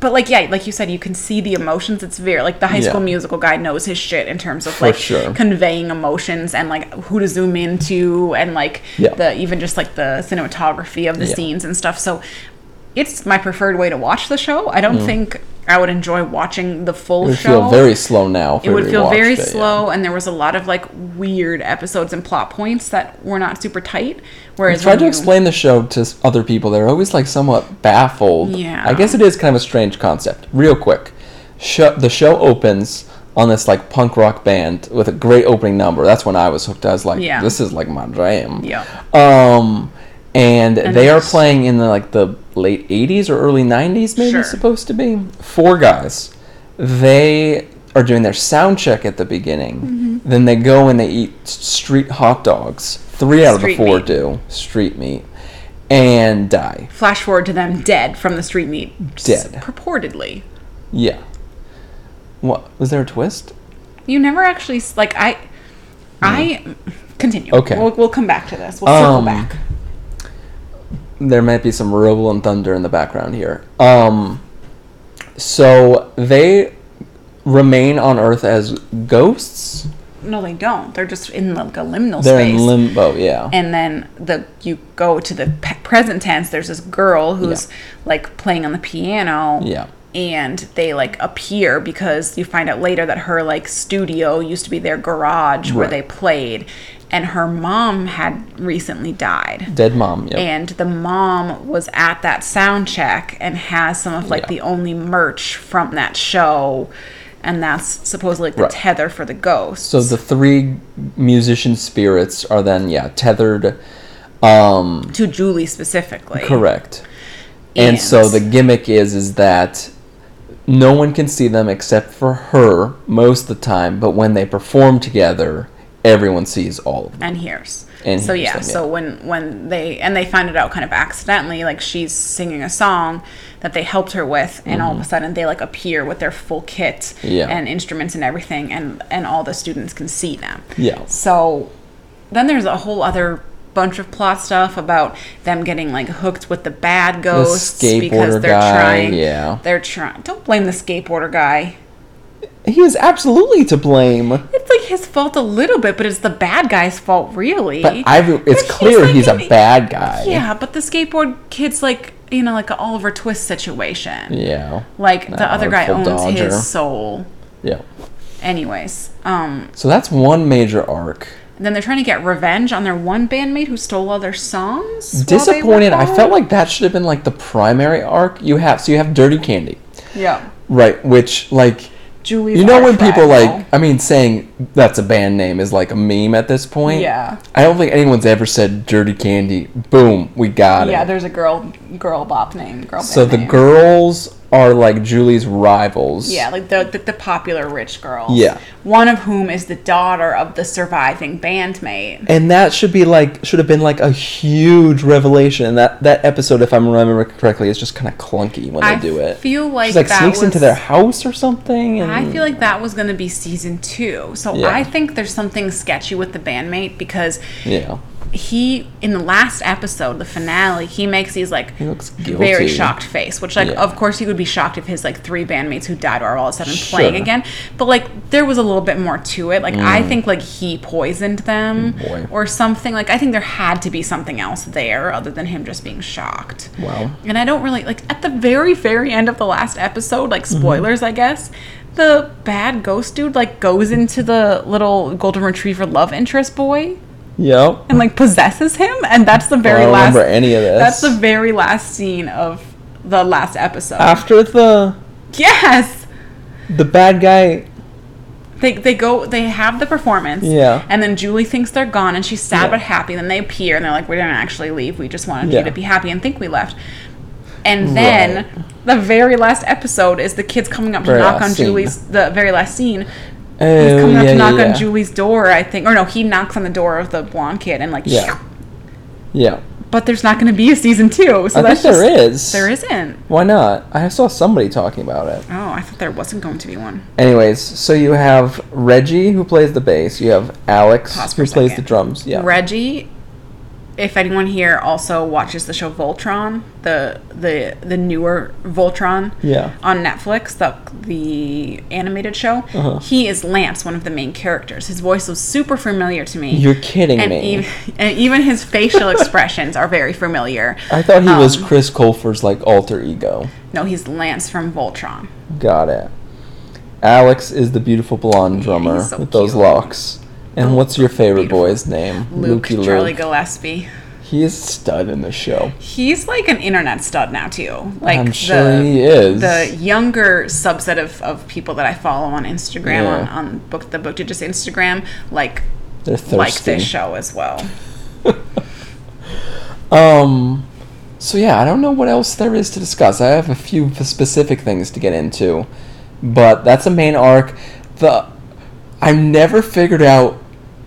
but like yeah like you said you can see the emotions it's very like the high school Yeah. musical guy knows his shit in terms of For like sure. conveying emotions and like who to zoom into and like Yeah. the even just like the cinematography of the Yeah. scenes and stuff so it's my preferred way to watch the show i don't mm. think i would enjoy watching the full. It would show feel very slow now. It would feel very it, yeah. slow and there was a lot of like weird episodes and plot points that were not super tight whereas Try when to you- explain the show to other people. They're always like somewhat baffled. Yeah. I guess it is kind of a strange concept. Real quick, show, the show opens on this like punk rock band with a great opening number. That's when I was hooked. I was like, Yeah. this is like my dream. Yeah. Um, and, And they are playing in the like the late '80s or early '90s, maybe Sure. supposed to be. Four guys. They are doing their sound check at the beginning. Mm-hmm. Then they go and they eat street hot dogs. Three out of the four meat. do street meat, and die. flash forward to them dead from the street meet s- Dead. purportedly Yeah. What was there a twist? you never actually like i i continue. Okay. we'll, we'll come back to this we'll circle Um, back there might be some rumble and thunder in the background here. Um, so they remain on Earth as ghosts. no they don't they're just in like a liminal They're space in limbo. Yeah. and then the you go to the pe- present tense there's this girl who's Yeah. like playing on the piano yeah. and they like appear because you find out later that her like studio used to be their garage where they played and her mom had recently died Dead mom. yeah. and the mom was at that sound check and has some of like Yeah. the only merch from that show and that's supposedly like the Right. tether for the ghosts so the three musician spirits are then yeah tethered. Um, to julie specifically correct. And so the gimmick is is that no one can see them except for her most of the time, but when they perform together, everyone sees all of them. and hears And so hears yeah them, so when when they and they find it out kind of accidentally like she's singing a song that they helped her with and all of a sudden they like appear with their full kit Mm-hmm. Yeah. and instruments and everything and and all the students can see them Yeah. so then there's a whole other bunch of plot stuff about them getting like hooked with the bad ghosts because they're guy, trying yeah. they're trying don't blame the skateboarder guy He is absolutely to blame. it's like his fault a little bit but it's the bad guy's fault really But I, it's But he's clear like he's a bad guy. Yeah, but the skateboard kid's like you know like an Oliver Twist situation. Yeah. Like the other guy owns Dodger. his soul. Yeah. Anyways, um, So that's one major arc. then they're trying to get revenge on their one bandmate who stole all their songs. while they were Disappointed. I felt like that should have been like the primary arc. You have so you have Dirty Candy. yeah, Right, which like Julie's. You know when people rival. like, I mean, saying that's a band name is like a meme at this point. Yeah. I don't think anyone's ever said Dirty Candy. Boom, we got Yeah, it. Yeah, there's a girl girl bop name. Girl So the name. girls are like Julie's rivals. Yeah, like the, the the popular rich girls. Yeah. One of whom is the daughter of the surviving bandmate. And that should be like should have been like a huge revelation. And that that episode, if I'm remembering correctly, is just kind of clunky when they I do it. feel like She's like that sneaks into their house or something. And I feel like that was going to be season two. So Yeah. I think there's something sketchy with the bandmate because yeah, he, in the last episode, the finale, he makes these like he looks very shocked face, which like Yeah. of course he would be shocked if his like three bandmates who died are all of a sudden Sure. playing again. But like there was a little bit more to it. Like I think like he poisoned them Mm. Boy. or something. Like I think there had to be something else there other than him just being shocked. Wow. And I don't really like at the very very end of the last episode, like Mm-hmm. spoilers I guess. The bad ghost dude like goes into the little golden retriever love interest boy Yep. and like possesses him and that's the I very don't last remember any of this. that's the very last scene of the last episode. after the yes. the bad guy. They, they go they have the performance Yeah. and then Julie thinks they're gone and she's sad Yeah. but happy then they appear and they're like we didn't actually leave we just wanted Yeah. you to be happy and think we left and then Right. the very last episode is the kids coming up to Very knock on scene. Julie's the very last scene Oh he's coming up oh, yeah, to knock yeah, on. Julie's door I think or no he knocks on the door of the blonde kid and like Yeah. Yeah. but there's not going to be a season two so I that's think there just, is. there isn't Why not? I saw somebody talking about it. oh I thought there wasn't going to be one Anyways, so you have Reggie who plays the bass. You have Alex Pause for who plays second. the drums. Yeah. Reggie, if anyone here also watches the show Voltron, the the the newer Voltron Yeah. on Netflix, the the animated show, Uh-huh. he is Lance, one of the main characters. His voice was super familiar to me. You're kidding and, me. ev- and even his facial expressions are very familiar. I thought he was Um, Chris Colfer's like alter ego. No, he's Lance from Voltron. Got it. Alex is the beautiful blonde drummer he's so with those locks. And what's your favorite Beautiful. boy's name? Luke Lukey Charlie Luke. Gillespie. He is stud in the show. He's like an internet stud now too. Like I'm the, sure he is. the younger subset of, of people that I follow on Instagram Yeah. on, on book the book to just Instagram like like this show as well. Um, so yeah, I don't know what else there is to discuss. I have a few specific things to get into, but that's a main arc. The I've never figured out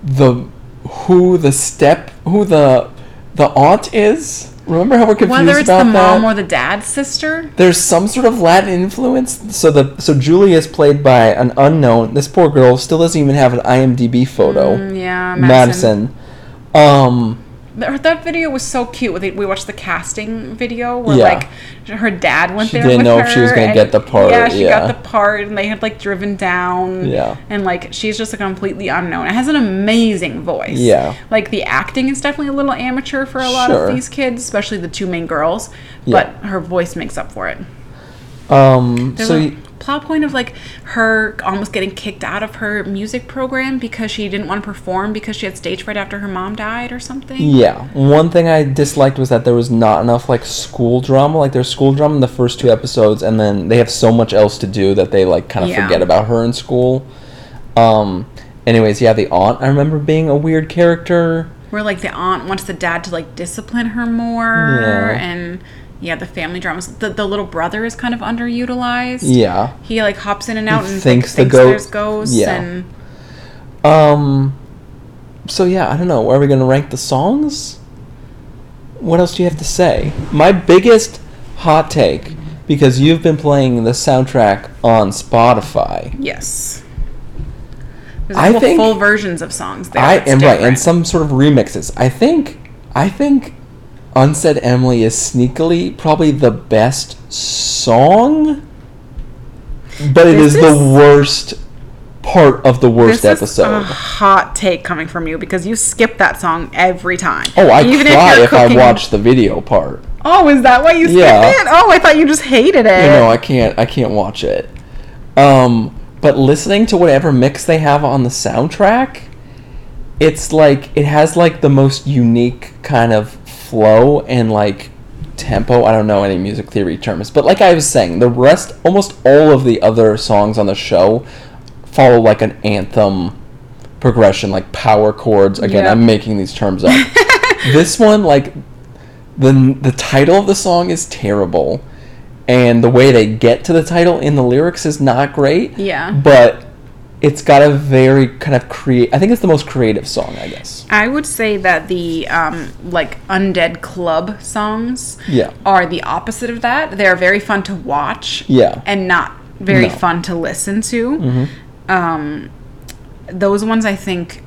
the who the step who the the aunt is. Remember how we're confused Whether it's about the mom that? or the dad's sister, There's some sort of Latin influence. So the so Julie is played by an unknown. This poor girl still doesn't even have an IMDb photo. Mm, yeah, Madison. Um, Th- That video was so cute. We we watched the casting video where Yeah. like her dad went She there. didn't with know if she was gonna get the part, Yeah, she yeah. got the part, and they had like driven down. Yeah. and like she's just a completely unknown. It has an amazing voice. Yeah. like the acting is definitely a little amateur for a lot Sure. of these kids, especially the two main girls. Yeah. But her voice makes up for it. um, There's so a plot point of like her almost getting kicked out of her music program because she didn't want to perform because she had stage fright after her mom died or something. Yeah, one thing I disliked was that there was not enough like school drama. Like there's school drama in the first two episodes, and then they have so much else to do that they like kind of Yeah. forget about her in school. Um. Anyways, yeah, the aunt I remember being a weird character. where like the aunt wants the dad to like discipline her more Yeah. and yeah the family dramas the, the little brother is kind of underutilized Yeah. he like hops in and out and thinks thinks, the goat- there's ghosts yeah. and Um. So yeah, I don't know. Are we gonna rank the songs? What else do you have to say? My biggest hot take, because you've been playing the soundtrack on Spotify. yes there's I full, think- full versions of songs there I am right, and some sort of remixes. I think, I think, Unsaid Emily is sneakily probably the best song, but it This is, the worst part of the worst this is episode. a hot take coming from you because you skip that song every time oh, I Even cry you're if, I watch the video part. oh is that why you skip Yeah. it oh i thought you just hated it You know, I can't, I can't watch it. Um, but listening to whatever mix they have on the soundtrack, it's like it has like the most unique kind of flow and like tempo. I don't know any music theory terms, but like I was saying, the rest, almost all of the other songs on the show, follow like an anthem progression, like power chords. Again, Yeah. I'm making these terms up. this one, like the the title of the song is terrible, and the way they get to the title in the lyrics is not great. Yeah. but it's got a very kind of create. I think it's the most creative song, I guess. I would say that the um, like undead club songs Yeah. are the opposite of that. They're very fun to watch. Yeah. And not very No. Mm-hmm. fun to listen to. Um, those ones I think,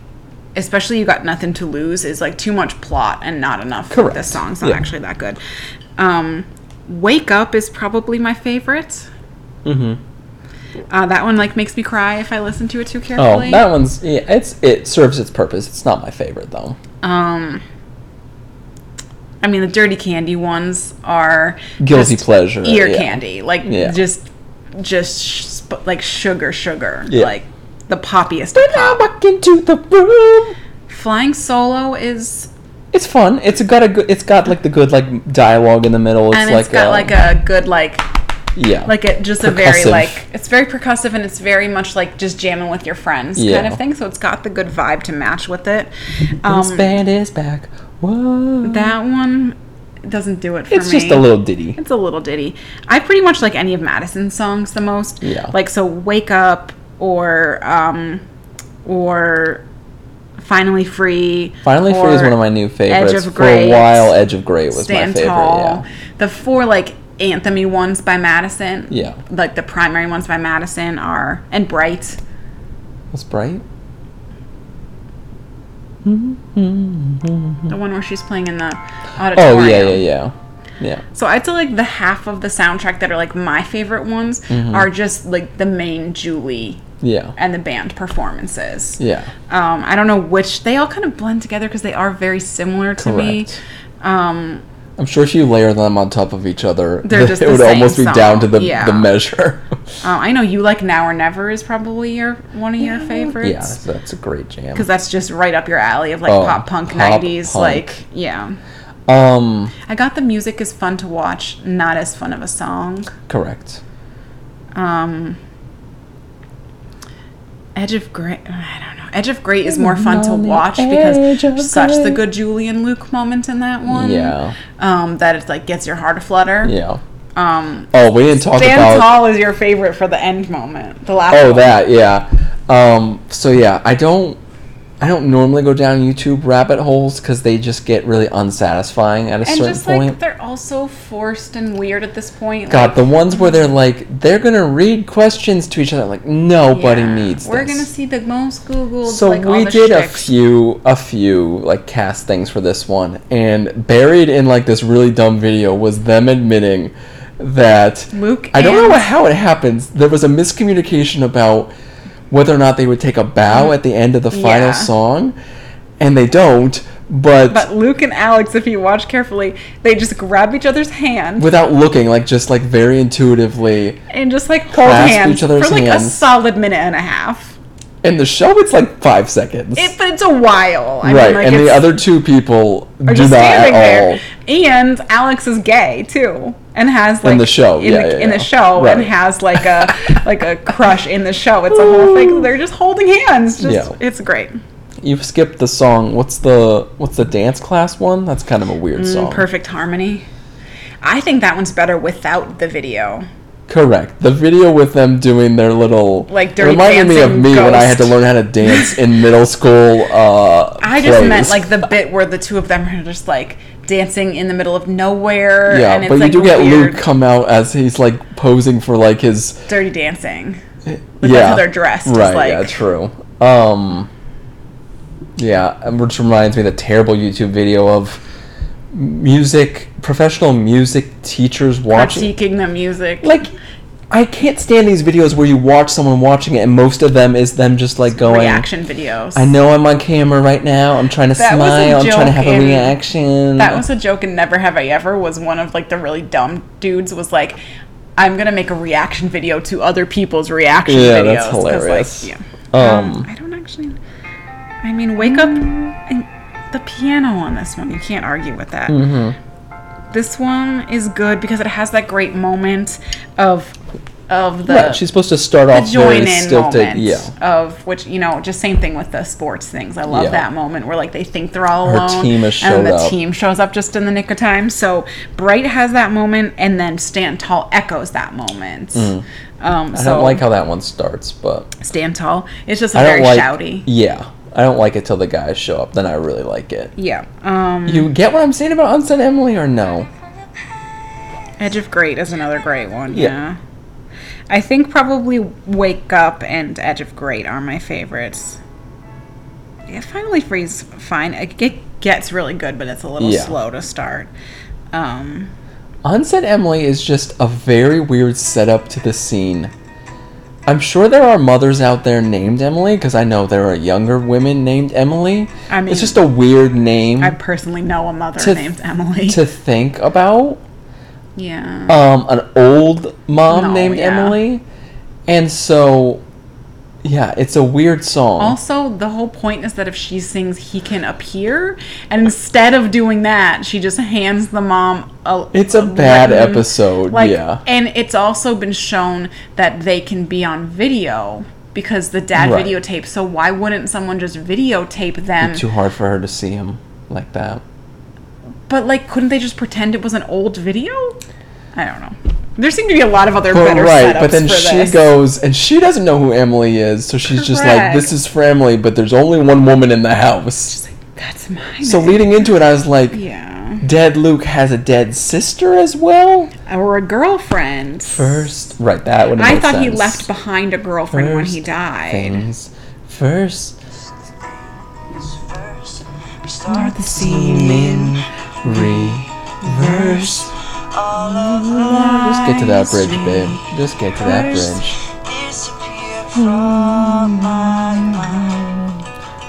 especially you got nothing to lose, is like too much plot and not enough. Correct. The song's not Yeah. actually that good. Um, Wake Up is probably my favorite. Mm-hmm. Uh, that one like makes me cry if I listen to it too carefully. Oh, that one's yeah. It's it serves its purpose. It's not my favorite though. Um, I mean, the dirty candy ones are Guilty pleasure, ear yeah. candy, like Yeah. just, just sh- like sugar, sugar, Yeah. like the poppiest Now pop. walk into the room. Flying solo is, It's fun. It's got a good. It's got like the good like dialogue in the middle. It's and like got um, like a good like, yeah like it just a very like, it's very percussive and it's very much like just jamming with your friends kind of thing. So it's got the good vibe to match with it. This Um, band is back. Whoa. that one doesn't do it for it's me. just a little ditty. It's a little ditty. I pretty much like any of Madison's songs the most. Yeah. Like so, "Wake Up" or um, or "Finally Free." Finally Free is one of my new favorites. Edge of For a while, Edge of Great was Stand my favorite. Tall. Yeah. The four like anthemy ones by Madison. Yeah. Like the primary ones by Madison are and Bright. What's bright? The one where she's playing in the auditorium. Oh yeah, yeah, yeah, yeah. So I'd say like the half of the soundtrack that are like my favorite ones Mm-hmm. are just like the main Julie Yeah. and the band performances. Yeah. Um, I don't know which they all kind of blend together because they are very similar to me. Correct. Um, I'm sure if you layer them on top of each other, They're just it the would same almost be down to the, yeah. the measure. uh, I know you like Now or Never is probably your one of your favorites. yeah, that's a great jam. because that's just right up your alley of like Oh, pop punk pop '90s. punk. Like, yeah, Um, I got the music is fun to watch, not as fun of a song. correct. Um, Edge of Great, I don't know. Edge of Great is more fun to watch because of such the good Julian Luke moment in that one. Yeah. Um, that it like gets your heart aflutter. Yeah. Um, Oh, we didn't talk Stand about. Tall is your favorite for the end moment. The last. Oh, one. that yeah. Um, so yeah, I don't. I don't normally go down YouTube rabbit holes because they just get really unsatisfying at a certain point. And certain just like point. they're also forced and weird at this point. God, like, the ones where they're like they're gonna read questions to each other, like nobody yeah, needs We're this. gonna see the most googled. So like, we did a few, a few like cast things for this one, and buried in like this really dumb video was them admitting that Luke I don't know how it happens. There was a miscommunication about whether or not they would take a bow at the end of the final Yeah. song, and they don't. But, But Luke and Alex, if you watch carefully, they just grab each other's hand without looking, like just like very intuitively. and just like hold hands each other's for like a solid minute and a half. In the show, it's like five seconds. It, but it's a while. I right, mean, like and the other two people are do just standing all. there. And Alex is gay too, and has like In the show, in, yeah, the, yeah, in yeah. the show, and has like a like a crush in the show. It's a whole thing. They're just holding hands. Just Yeah. it's great. You've skipped the song. What's the what's the dance class one? That's kind of a weird song. Mm, Perfect harmony. I think that one's better without the video. Correct. The video with them doing their little Like Dirty reminded me of me when I had to learn how to dance in middle school. Uh, I just meant like the bit where the two of them are just like dancing in the middle of nowhere. yeah, and it's but you like do get Luke come out as he's like posing for like his dirty dancing. yeah that's how they're dressed, Right. like- yeah. True. Um. Yeah, which reminds me of the terrible YouTube video of music professional music teachers watching critiquing the music. like I can't stand these videos where you watch someone watching it and most of them is them just like going reaction videos. I know I'm on camera right now. I'm trying to That smile. I'm trying to have a reaction. That was a joke and Never Have I Ever was one of like the really dumb dudes was like I'm gonna make a reaction video to other people's reaction Yeah, videos. that's hilarious. Like, yeah. Um, Um, I don't actually I mean wake up and the piano on this one. You can't argue with that. mhm. this one is good because it has that great moment of of the Right, she's supposed to start the off join very in stilted. moment Yeah. of which you know just same thing with the sports things i love Yeah. that moment where like they think they're all Her alone team and the up. team shows up just in the nick of time so bright has that moment and then stand tall echoes that moment um Mm. I so don't like how that one starts, but stand tall it's just very like. shouty Yeah, I don't like it till the guys show up. Then I really like it. yeah um You get what I'm saying about Unsaid Emily or no? edge of great is another great one Yeah. yeah. I think probably Wake Up and Edge of Great are my favorites. Yeah, Finally Free's fine. It gets really good, but it's a little Yeah. slow to start. Um, Unsaid Emily is just a very weird setup to the scene. I'm sure there are mothers out there named Emily because I know there are younger women named Emily. I mean- it's just a weird name I personally know a mother named Emily. to think about. Yeah. Um, an old mom No, named yeah. Emily, and so yeah, it's a weird song. also, the whole point is that if she sings, he can appear, and instead of doing that, she just hands the mom a. It's a bad written- episode, yeah. And it's also been shown that they can be on video because the dad Right. videotapes. So why wouldn't someone just videotape them? Too hard for her to see him like that. But like, couldn't they just pretend it was an old video? I don't know. There seem to be a lot of other But better right, setups but then for she this. goes and she doesn't know who Emily is, so she's just like, "This is for Emily," but there's only one woman in the house. That's mine. So leading into it, I was like, yeah, "Dead Luke has a dead sister as well." or a girlfriend. First, right? That would. I make thought he left behind a girlfriend when he died. Things first. Start the scene in reverse. Just get to that bridge, babe. Just get to that bridge.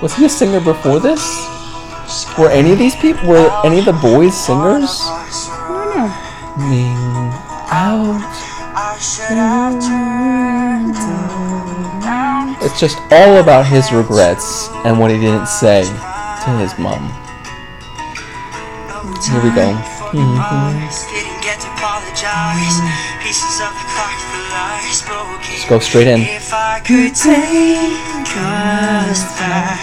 Was he a singer before this? Were any of these people? Were any of the boys singers? Ning out. It's just all about his regrets and what he didn't say to his mom. Mm-hmm. clock for lies Let's go straight in. If I could take us back,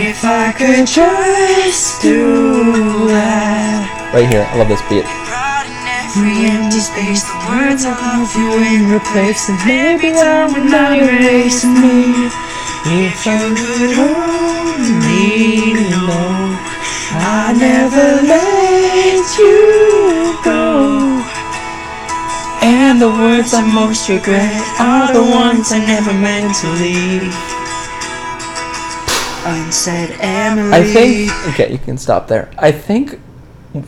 if I could just do that. Right here. I love this beat. Every empty space, the words I love you in replace, and maybe time would not erase me. If you could only know, I never let you go. And the words I most regret are the ones I never meant to leave. Unsaid Emily. I think. Okay, you can stop there. I think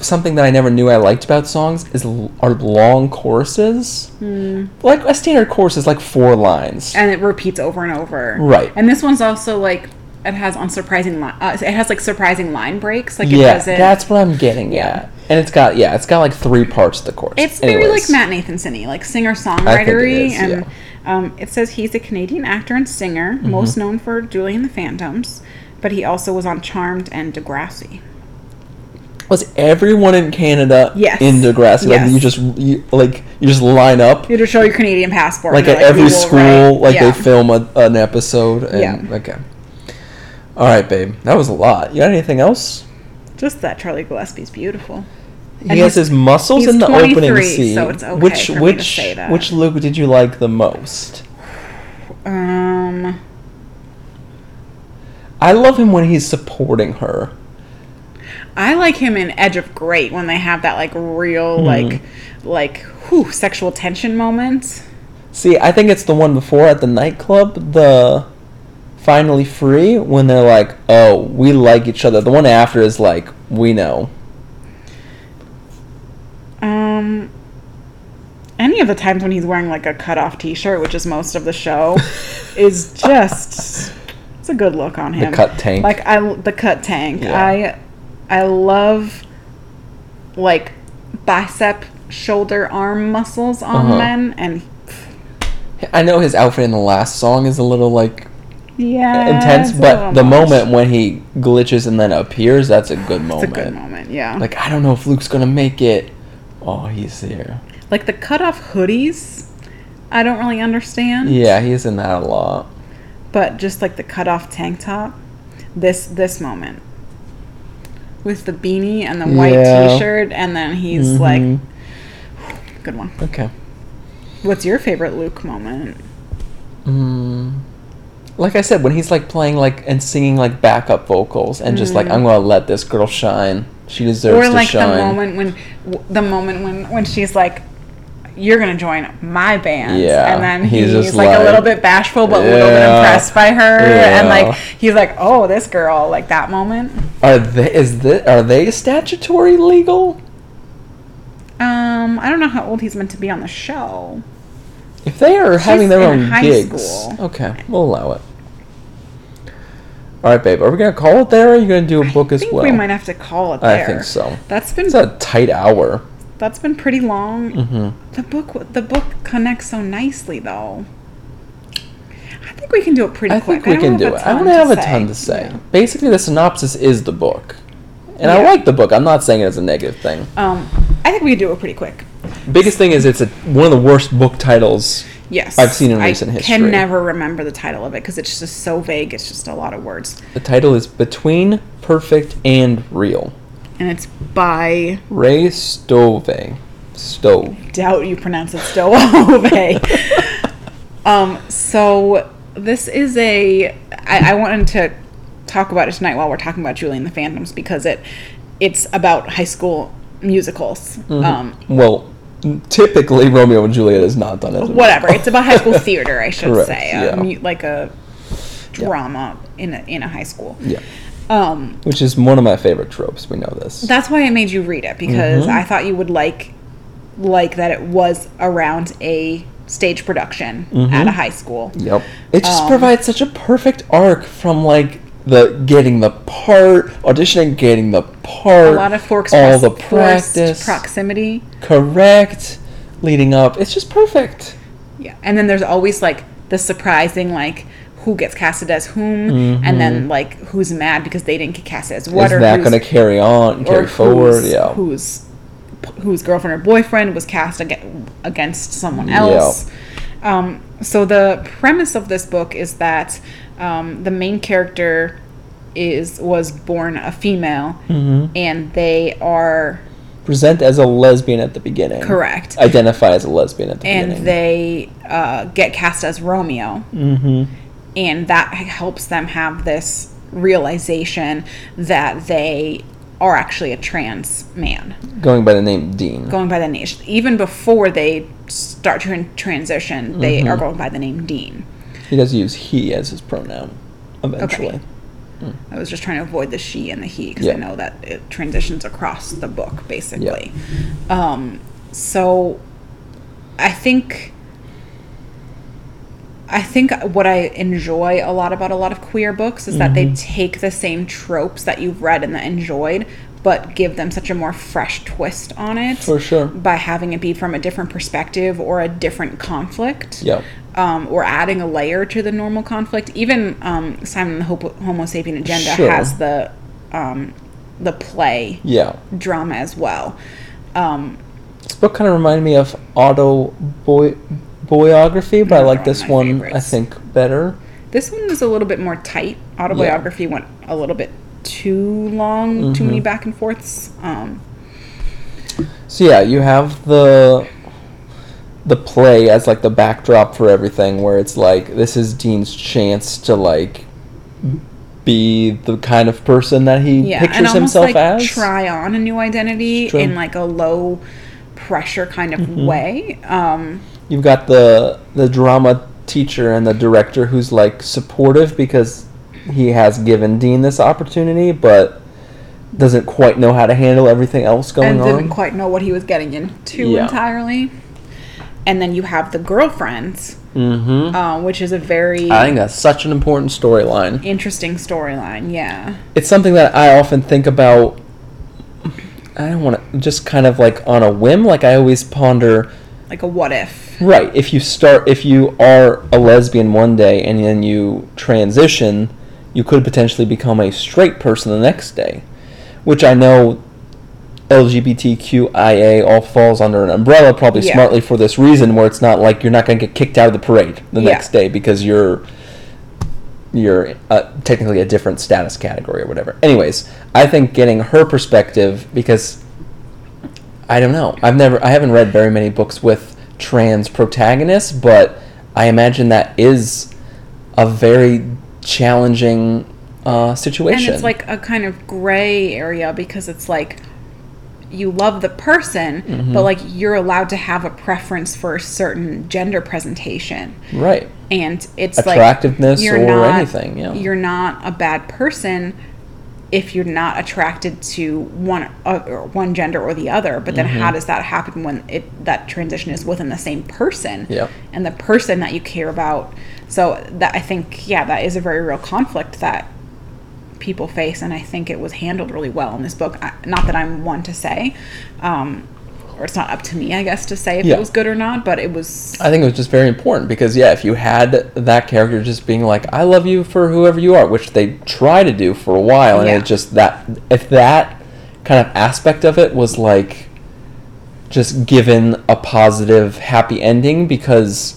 something that I never knew I liked about songs is l- are long choruses. Hmm. Like a standard chorus is like four lines. and it repeats over and over. Right. And this one's also like it has unsurprising line. Uh, it has like surprising line breaks. Like it yeah, does it. that's what I'm getting Yeah. at. And it's got yeah, it's got like three parts to the course. It's very like Matt Nathanson like singer songwritery, and yeah. um, it says he's a Canadian actor and singer, Mm-hmm. most known for Julie and the Phantoms, but he also was on Charmed and Degrassi. Was everyone in Canada Yes. in Degrassi? Like Yes. you just you, like you just line up You just show your Canadian passport. like at they're every school, write." like Yeah. they film a, an episode. And, Yeah. Okay. All right, babe. That was a lot. You got anything else? Just that Charlie Gillespie's beautiful. He And has his muscles in the opening scene. so it's okay which for me to which say that. which Luke did you like the most? Um, I love him when he's supporting her. I like him in Edge of Great when they have that like real like like whew, sexual tension moment. See, I think it's the one before at the nightclub, the finally free when they're like, "Oh, we like each other." The one after is like, "We know." Um, any of the times when he's wearing like a cut off t shirt, which is most of the show, is just it's a good look on him. The cut tank. like I the cut tank. Yeah. I I love like bicep, shoulder, arm muscles on Uh-huh. men, and I know his outfit in the last song is a little like Yeah. intense, but the much. moment when he glitches and then appears, that's a good It's a moment. good moment, yeah. Like, I don't know if Luke's gonna make it. Oh, he's there. like the cut off hoodies, I don't really understand. Yeah, he's in that a lot. But just like the cut off tank top, this this moment. With the beanie and the white Yeah. t shirt, and then he's Mhm. like, good one. Okay. What's your favorite Luke moment? Mm. Like I said, when he's like playing like and singing like backup vocals and just like I'm gonna let this girl shine. She deserves or to like shine. the moment when w- the moment when when she's like you're gonna join my band Yeah, and then he's he's, just like, a little bit bashful but a little bit impressed by her and like he's like oh this girl like that moment Are they is this, are they statutory legal? um i don't know how old he's meant to be on the show If they are having their own high gigs, school. okay, we'll allow it. All right, babe. Are we gonna call it there? or Are you gonna do a book as well? i think we might have to call it there. I think so. that's been It's a tight hour. that's been pretty long hmm the book the book connects so nicely though i think we can do it pretty I quick think we can do it. I don't have a ton to say. Yeah. Basically, the synopsis is the book, and I like the book. I'm not saying it as a negative thing. um i think we can do it pretty quick Biggest thing is it's a, one of the worst book titles. Yes, I've seen in recent I history. I can never remember the title of it because it's just so vague. It's just a lot of words, The title is Between Perfect and Real. and it's by Ray Stoeve. Stoeve. doubt you pronounce it Stowaway. um, so this is a. I, I wanted to talk about it tonight while we're talking about Julie and the Phantoms because it it's about high school musicals. Mm-hmm. Um, Well, typically Romeo and Juliet is not done as whatever. It's about high school theater, I should Correct, say, yeah. like a drama in a in a high school. Yeah. Um, Which is one of my favorite tropes. We know this. That's why I made you read it because Mm-hmm. I thought you would like like that it was around a stage production Mm-hmm. at a high school. Yep. It just Um, provides such a perfect arc from like the getting the part, auditioning, getting the part, A lot of forks all the practice, proximity. correct, leading up. It's just perfect. Yeah. And then there's always like the surprising like who gets casted as whom and then like who's mad because they didn't get casted as what Mm-hmm. is or that going to carry on, carry forward? whose- Yeah. whose whose girlfriend or boyfriend was cast ag- against someone Yeah. else. Um, so the premise of this book is that um, the main character is was born a female, Mm-hmm. and they are Present as a lesbian at the beginning. correct, Identify as a lesbian at the and beginning. And they uh, get cast as Romeo, mm-hmm. and that helps them have this realization that they are actually a trans man. Going by the name Dean. going by the name. Even before they start to transition, they Mm-hmm. are going by the name Dean. He does use he as his pronoun. Eventually. I was just trying to avoid the she and the he because Yeah. I know that it transitions across the book basically. Um, so I think I think what I enjoy a lot about a lot of queer books is that Mm-hmm. they take the same tropes that you've read and that enjoyed, but give them such a more fresh twist on it. For sure. By having it be from a different perspective or a different conflict. Yep. Um, or adding a layer to the normal conflict. Even um, Simon the Homo Sapien Agenda Sure. has the um, the play Yeah. drama as well. Um, This book kind of reminded me of Auto Boy Boyography, but I like this one. I think better. This one was a little bit more tight. Autoboyography went a little bit too long, too Mm-hmm. many back and forths. Um, So yeah, you have the the play as like the backdrop for everything, where it's like this is Dean's chance to like be the kind of person that he yeah, pictures and almost himself like as. try on a new identity in like a low pressure kind of Mm-hmm. way. Um, You've got the the drama teacher and the director who's like supportive because he has given Dean this opportunity, but doesn't quite know how to handle everything else going and on. didn't quite know what he was getting into Yeah. entirely. And then you have the girlfriends, mm-hmm. uh, which is a very I think that's such an important storyline. interesting storyline. Yeah. It's something that I often think about. I don't want to just kind of like on a whim. Like I always ponder like a what if. Right. If you start, if you are a lesbian one day and then you transition, you could potentially become a straight person the next day, which I know LGBTQIA all falls under an umbrella, probably Yeah. smartly for this reason, where it's not like you're not going to get kicked out of the parade the Yeah. next day because you're you're uh, technically a different status category or whatever. Anyways, I think getting her perspective because I don't know. I've never I haven't read very many books with trans protagonists, but I imagine that is a very challenging uh, situation. And it's like a kind of gray area because it's like you love the person, Mm-hmm. but like you're allowed to have a preference for a certain gender presentation. right. And it's Attractiveness like or not, anything, yeah. You're not a bad person if you're not attracted to one uh, or one gender or the other. But then Mm-hmm. how does that happen when it that transition is within the same person? Yeah. And the person that you care about. So that I think yeah, that is a very real conflict that people face, and I think it was handled really well in this book. I- Not that I'm one to say, um, or it's not up to me, I guess, to say if Yeah. it was good or not. But it was. I think it was just very important because yeah, if you had that character just being like, "I love you for whoever you are," which they try to do for a while, and Yeah. it just that if that kind of aspect of it was like just given a positive, happy ending, because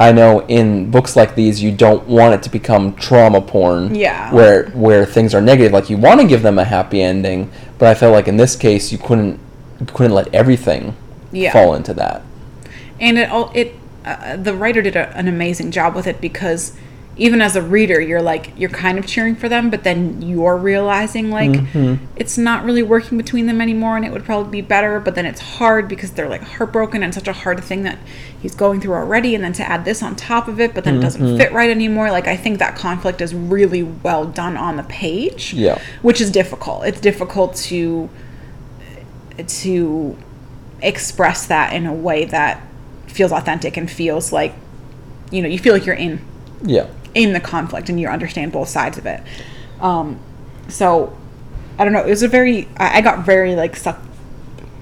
I know in books like these you don't want it to become trauma porn, Yeah. where where things are negative. Like you want to give them a happy ending, but I felt like in this case you couldn't you couldn't let everything Yeah. fall into that. and it all it uh, the writer did a, an amazing job with it because even as a reader you're like you're kind of cheering for them but then you're realizing like Mm-hmm. it's not really working between them anymore and it would probably be better but then it's hard because they're like heartbroken and such a hard thing that he's going through already and then to add this on top of it but then it Mm-hmm. doesn't fit right anymore like i think that conflict is really well done on the page Yeah. which is difficult it's difficult to to express that in a way that feels authentic and feels like you know you feel like you're in Yeah. In the conflict and you understand both sides of it um so i don't know it was a very i, I got very like sucked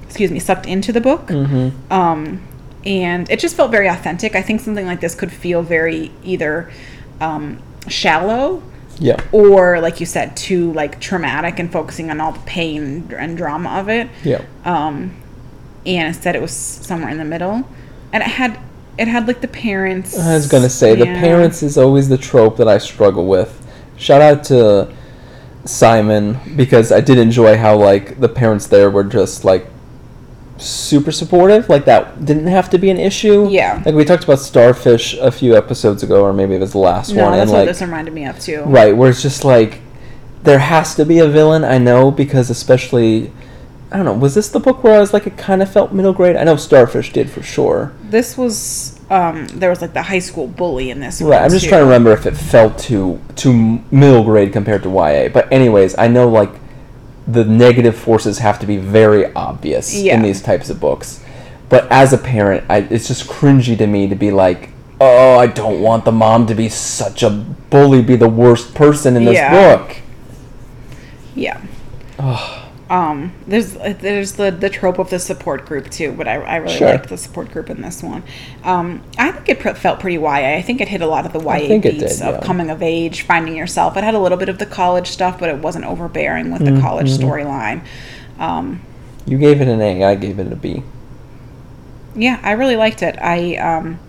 excuse me sucked into the book Mm-hmm. um and it just felt very authentic i think something like this could feel very either um shallow Yeah. or like you said too like traumatic and focusing on all the pain and drama of it Yeah. um and instead it was somewhere in the middle and it had it had like the parents I was gonna say the parents is always the trope that I struggle with. Shout out to Simon because I did enjoy how like the parents there were just like super supportive. Like that didn't have to be an issue. Yeah. Like we talked about Starfish a few episodes ago, or maybe it was the last no one, that's and what like this reminded me of too right where it's just like there has to be a villain. I know because especially. I don't know. Was this the book where I was like, it kind of felt middle grade? I know Starfish did for sure. this was um there was like the high school bully in this Right, I'm just too. trying to remember if it felt too too middle grade compared to YA. But anyways, I know like the negative forces have to be very obvious Yeah. in these types of books. But as a parent, I, it's just cringy to me to be like, "Oh, I don't want the mom to be such a bully, be the worst person in this Yeah. book." yeah um there's there's the the trope of the support group too but i, I really Sure. liked the support group in this one um i think it pr- felt pretty ya i think it hit a lot of the ya beats did, of yeah. coming of age finding yourself it had a little bit of the college stuff but it wasn't overbearing with the college Mm-hmm. storyline um You gave it an A, I gave it a B. yeah i really liked it i um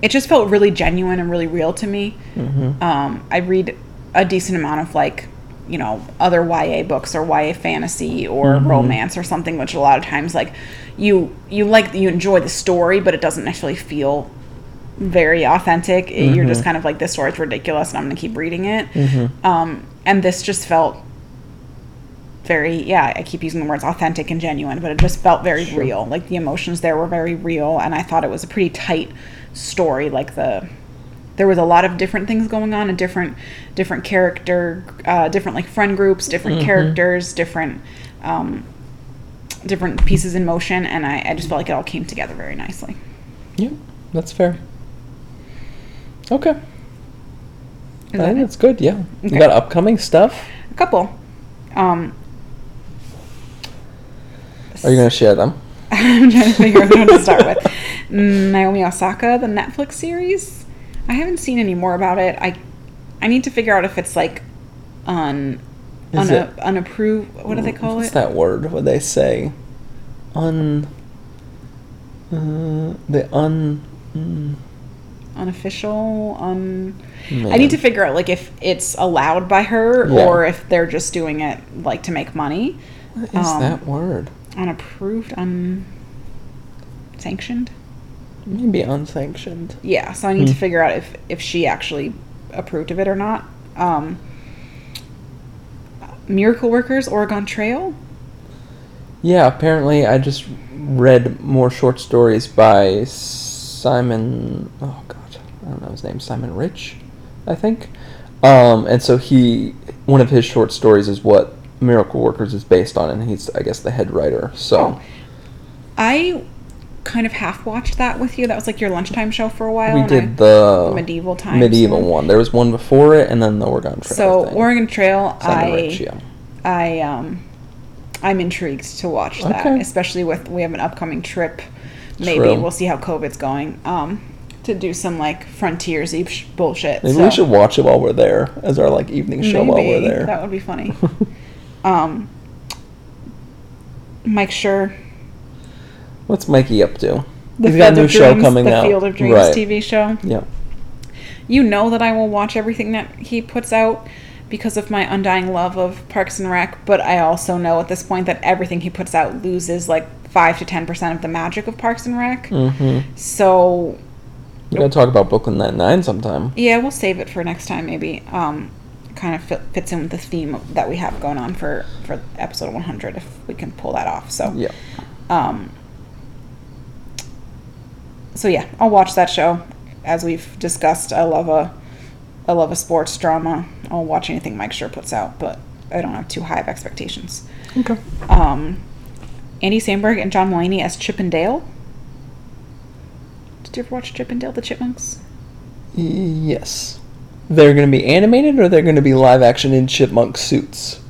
it just felt really genuine and really real to me Mm-hmm. um i read a decent amount of like you know other ya books or ya fantasy or Mm-hmm. romance or something which a lot of times like you you like you enjoy the story but it doesn't actually feel very authentic. It- you're Mm-hmm. just kind of like this story's ridiculous and i'm gonna keep reading it. Um and this just felt very yeah i keep using the words authentic and genuine but it just felt very real. Like the emotions there were very real and i thought it was a pretty tight story like the there was a lot of different things going on and different different character uh, different like friend groups different characters different um, different pieces in motion and I, I just felt like it all came together very nicely Yeah, that's fair. Okay, Is I that think it? that's good. Yeah, you got upcoming stuff. a couple um, Are you gonna share them? I'm trying to figure out who to start with. Mm, Naomi Osaka, the Netflix series. I haven't seen any more about it. I I need to figure out if it's like un, Is un it- unapproved. What do they call What's it? What's that word? What they say? Un. Uh, the un. Mm, Unofficial. Un. I need to figure out like if it's allowed by her Yeah. or if they're just doing it like to make money. What is um, that word? Unapproved. Un. Sanctioned. Maybe unsanctioned. Yeah, so I need to Hmm. figure out if if she actually approved of it or not. Um, Miracle Workers Oregon Trail. Yeah, apparently I just read more short stories by Simon. Oh God, I don't know his name. Simon Rich, I think. Um, and so he, one of his short stories is what Miracle Workers is based on, and he's, I guess, the head writer. So I kind of half watched that with you. That was like your lunchtime show for a while. we did I- the medieval time medieval one. one. There was one before it, and then the Oregon Trail. So thing. Oregon Trail, I Rich. I um I'm intrigued to watch that, especially with we have an upcoming trip. Maybe True. we'll see how COVID's going. Um, to do some like frontiersy sh- bullshit. Maybe so. we should watch it while we're there as our like evening show while we're there. That would be funny. um, Mike Schur, What's Mikey up to? the He's got a new of show Dreams, coming the out. Field of Dreams Right. TV show. Yeah. You know that I will watch everything that he puts out because of my undying love of Parks and Rec, but I also know at this point that everything he puts out loses like five to ten percent of the magic of Parks and Rec. Mm-hmm. So We gotta talk about Brooklyn Nine Nine sometime. yeah, we'll save it for next time maybe. Um, kind of fit, fits in with the theme that we have going on for for episode 100 if we can pull that off. So Yeah. Um, so yeah, I'll watch that show. As we've discussed, I love a, I love a sports drama. I'll watch anything Mike Schur puts out, but I don't have too high of expectations. Okay. Um, Andy Samberg and John Mulaney as Chip and Dale. Did you ever watch Chip and Dale, the Chipmunks? Yes. They're gonna be animated or they're gonna be live action in chipmunk suits.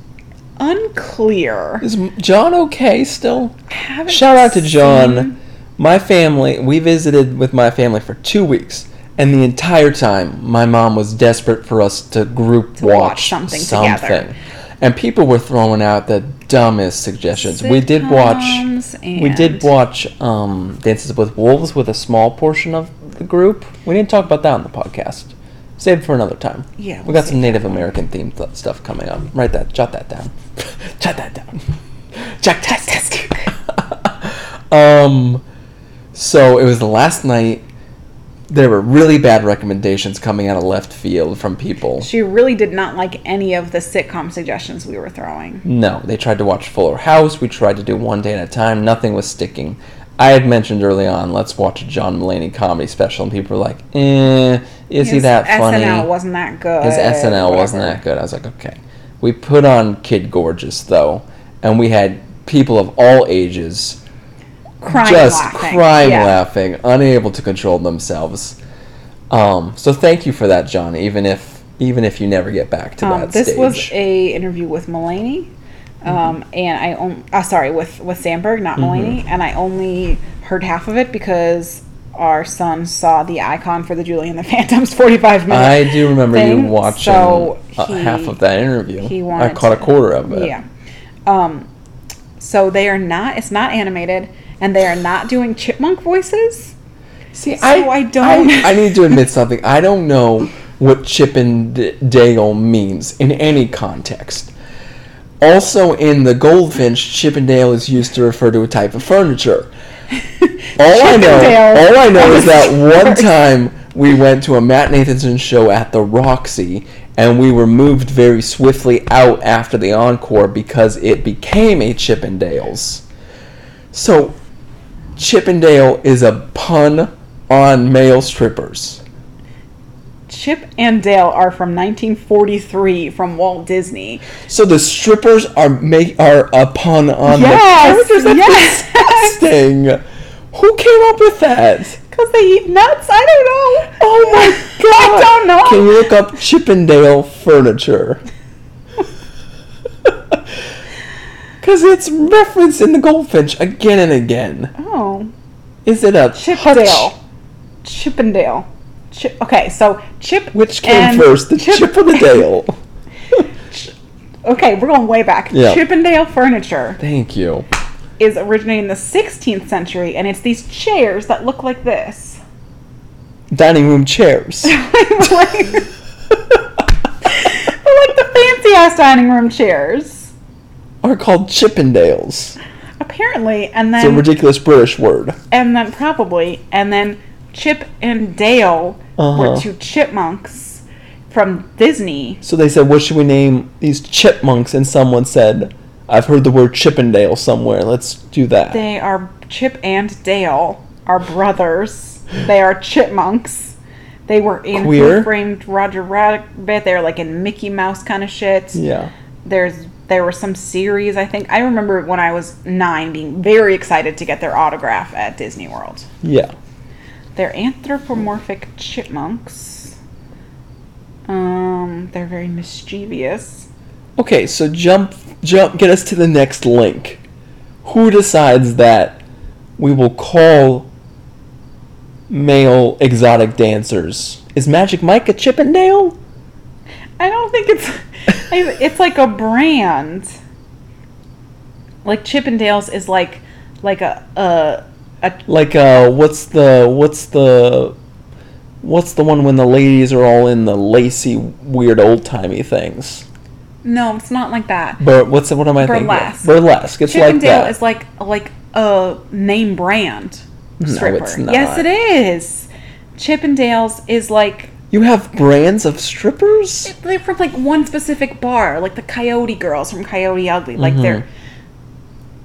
Unclear. Is John okay still? I haven't Shout out to John. My family, we visited with my family for two weeks, and the entire time, my mom was desperate for us to group To watch watch, something together. And people were throwing out the dumbest suggestions. we did watch. Sitcoms We did and- watch um, Dances with Wolves with a small portion of the group. We didn't talk about that on the podcast. Save it for another time. Yeah, we we'll got some save Native. American themed th- stuff coming up. Write that, jot that down. jot that down. that down. um, so it was the last night. There were really bad recommendations coming out of left field from people. She really did not like any of the sitcom suggestions we were throwing. No, they tried to watch Fuller House. We tried to do one day at a time. Nothing was sticking. I had mentioned early on, let's watch a John Mulaney comedy special, and people were like, "Eh, is he that funny?" SNL wasn't that good. His SNL wasn't that good. I was like, okay. We put on Kid Gorgeous though, and we had people of all ages Crying just laughing. crying Yeah. laughing, unable to control themselves. Um, so thank you for that, John. Even if even if you never get back to Um, that this stage. was a interview with Mulaney, um, and I on, uh, sorry with with Samberg, not Mm-hmm. Mulaney, and I only heard half of it because our son saw the icon for the Julie and the Phantoms forty five minutes. I do remember you thing, watching so uh, he- half of that interview. he I wanted caught a quarter of it. Yeah. Um, so they are not. It's not animated, and they are not doing chipmunk voices. See, So I, I don't- I, I need to admit something. I don't know what Chip and Dale means in any context. Also, in the Goldfinch, Chip and Dale is used to refer to a type of furniture. All I know, all I know is that one time we went to a Matt Nathanson show at the Roxy, and we were moved very swiftly out after the encore because it became a Chip and Dale's. So, Chip and Dale is a pun on male strippers. Chip and Dale are from 1943 from Walt Disney. So the strippers are make are a pun on Yes, the characters. That's yes. disgusting. Who came up with that? Because they eat nuts? I don't know. Oh my god! I don't know. Can you look up Chippendale furniture? Because it's referenced in the Goldfinch again and again. Oh, Is it a Chippendale. hutch? Chippendale. Chip. Okay, so Chip. Which came first, the chip or the dale? Okay, we're going way back. Yeah. Chippendale furniture Thank you. is originating in the 16th century, and it's these chairs that look like this. Dining room chairs. like, like the fancy ass dining room chairs. Are called Chippendales. Apparently, and then It's a ridiculous British word. and then probably, and then Chip and Dale Uh-huh. were two chipmunks from Disney. So they said, "What should we name these chipmunks?" And someone said, "I've heard the word Chippendale somewhere. Let's do that." They are Chip and Dale are brothers. They are chipmunks. They were in Queer? Who Framed Roger Rabbit. They're like in Mickey Mouse kind of shit. yeah. There's there were some series. I think I remember when I was nine being very excited to get their autograph at Disney World. Yeah. They're anthropomorphic chipmunks. Um, they're very mischievous. Okay, so jump, jump, get us to the next link. Who decides that we will call male exotic dancers? Is Magic Mike a Chippendale? I don't think it's it's like a brand. Like Chippendales is like like a a, a Like, uh, what's the, what's the, what's the one when the ladies are all in the lacy, weird, old timey things? no, it's not like that. But what's what am I Burlesque. thinking? of? Burlesque. It's like Chippendale that. is like like a name brand stripper. it's Yes, it is. Chippendales is like you have brands of strippers? they're from like one specific bar, like the Coyote Girls from Coyote Ugly. Like they're Mm-hmm.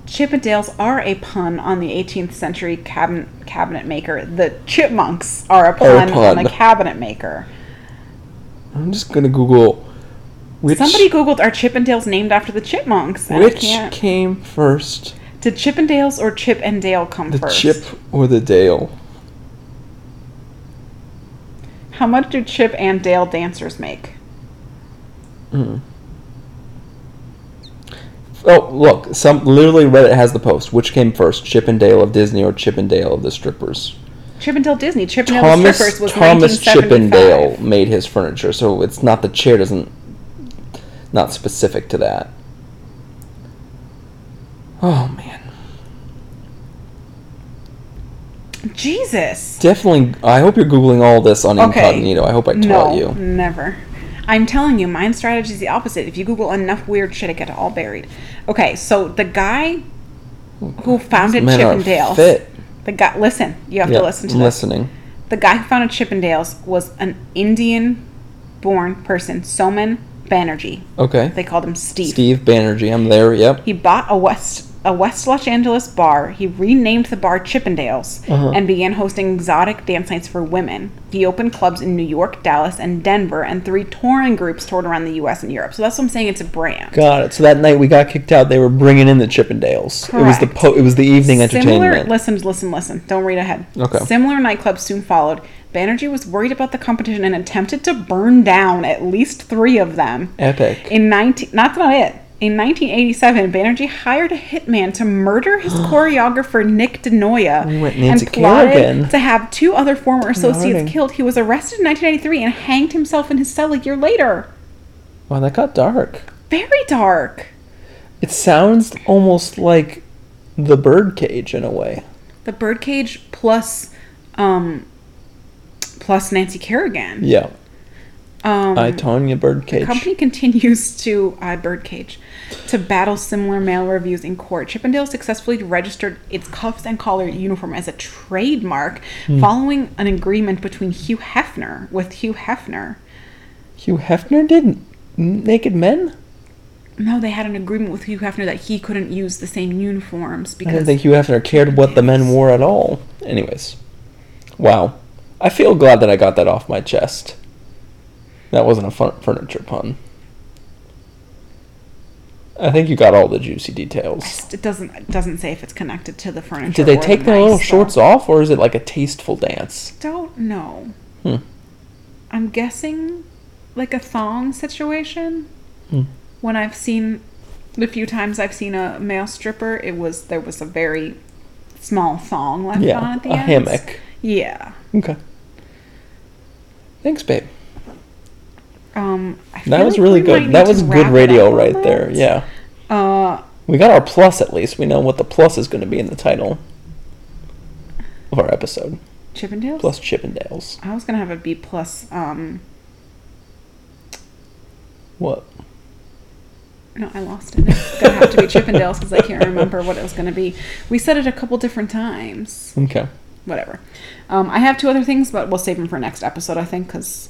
Chippendales are a pun on the 18th century cabinet cabinet maker. The chipmunks are a Are a pun, on pun. the cabinet maker. I'm just gonna Google which Somebody googled are Chippendales named after the chipmunks? Which came first, Did Chippendales or Chip and Dale come the first? chip or the dale? How much do Chip and Dale dancers make? Mm. Oh, look! Some literally Reddit has the post. Which came first, Chip and Dale of Disney or Chip and Dale of the strippers? Chip and Dale Disney. Chip and Dale Thomas Strippers was Thomas 1975. Chippendale made his furniture, so it's not the chair doesn't not specific to that. Oh man, Jesus. definitely. I hope you're googling all this on Okay. incognito. I hope I taught no, you. never. I'm telling you, my strategy is the opposite. If you Google enough weird shit, it gets all buried. Okay, so the guy who founded Chippendales, fit. the guy. Listen, you have Yeah, to listen to I'm this. listening. The guy who founded Chippendales was an Indian-born person, Somen Banerjee. Okay. They called him Steve. Steve Banerjee. I'm there. Yep. He bought a West a West Los Angeles bar. He renamed the bar Chippendales Uh-huh. and began hosting exotic dance nights for women. He opened clubs in New York, Dallas, and Denver, and three touring groups toured around the U.S. and Europe. So that's what I'm saying. It's a brand. Got it. So that night we got kicked out. They were bringing in the Chippendales. It was the Correct. po- It was the evening entertainment. Similar, entertainment. listen, listen, listen. Don't read ahead. Okay. Similar nightclubs soon followed. Banerjee was worried about the competition and attempted to burn down at least three of them. Epic. In 19, not not it. In 1987, Banerjee hired a hitman to murder his choreographer Nick DeNoia We went Nancy and plotted Kerrigan. to have two other former associates killed. He was arrested in 1993 and hanged himself in his cell a year later. Wow, that got dark. Very dark. It sounds almost like the birdcage in a way. The birdcage plus, um, plus Nancy Kerrigan. Yeah. Um, I Tonya The Birdcage. company continues to uh, birdcage to battle similar male revues in court. Chippendale successfully registered its cuffs and collar uniform as a trademark Hmm. following an agreement between Hugh Hefner with Hugh Hefner. Hugh Hefner did Naked Men? No, they had an agreement with Hugh Hefner that he couldn't use the same uniforms because. I didn't think Hugh Hefner cared what the men wore at all. Anyways. Wow. I feel glad that I got that off my chest. That wasn't a fun furniture pun. I think you got all the juicy details. it doesn't it doesn't say if it's connected to the furniture. Did they take the their little shorts off, or is it like a tasteful dance? Don't know. Hmm. I'm guessing like a thong situation. Hmm. When I've seen The few times I've seen a male stripper, it was there was a very small thong left on at the a end. hammock. Yeah. Okay. Thanks, babe. Um, I That was like really good. That was good radio right there. Yeah. Uh, We got our plus at least. We know what the plus is going to be in the title of our episode. Chippendales. Plus Chippendales. I was gonna have a B plus. Um, What? no, I lost it. It's gonna have to be Chippendales because I can't remember what it was gonna be. We said it a couple different times. Okay. Whatever. Um, I have two other things, but we'll save them for next episode. I think because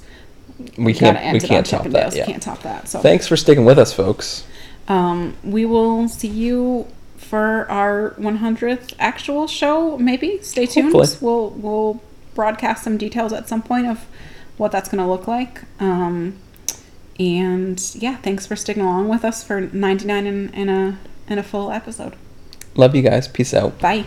We can't. We can't top that. Yeah. Can't top that. So Thanks for sticking with us, folks. Um, we will see you for our 100th actual show. Maybe stay tuned. Hopefully. We'll we'll broadcast some details at some point of what that's going to look like. Um, and yeah, thanks for sticking along with us for 99 in, in a in a full episode. Love you guys. Peace out. Bye.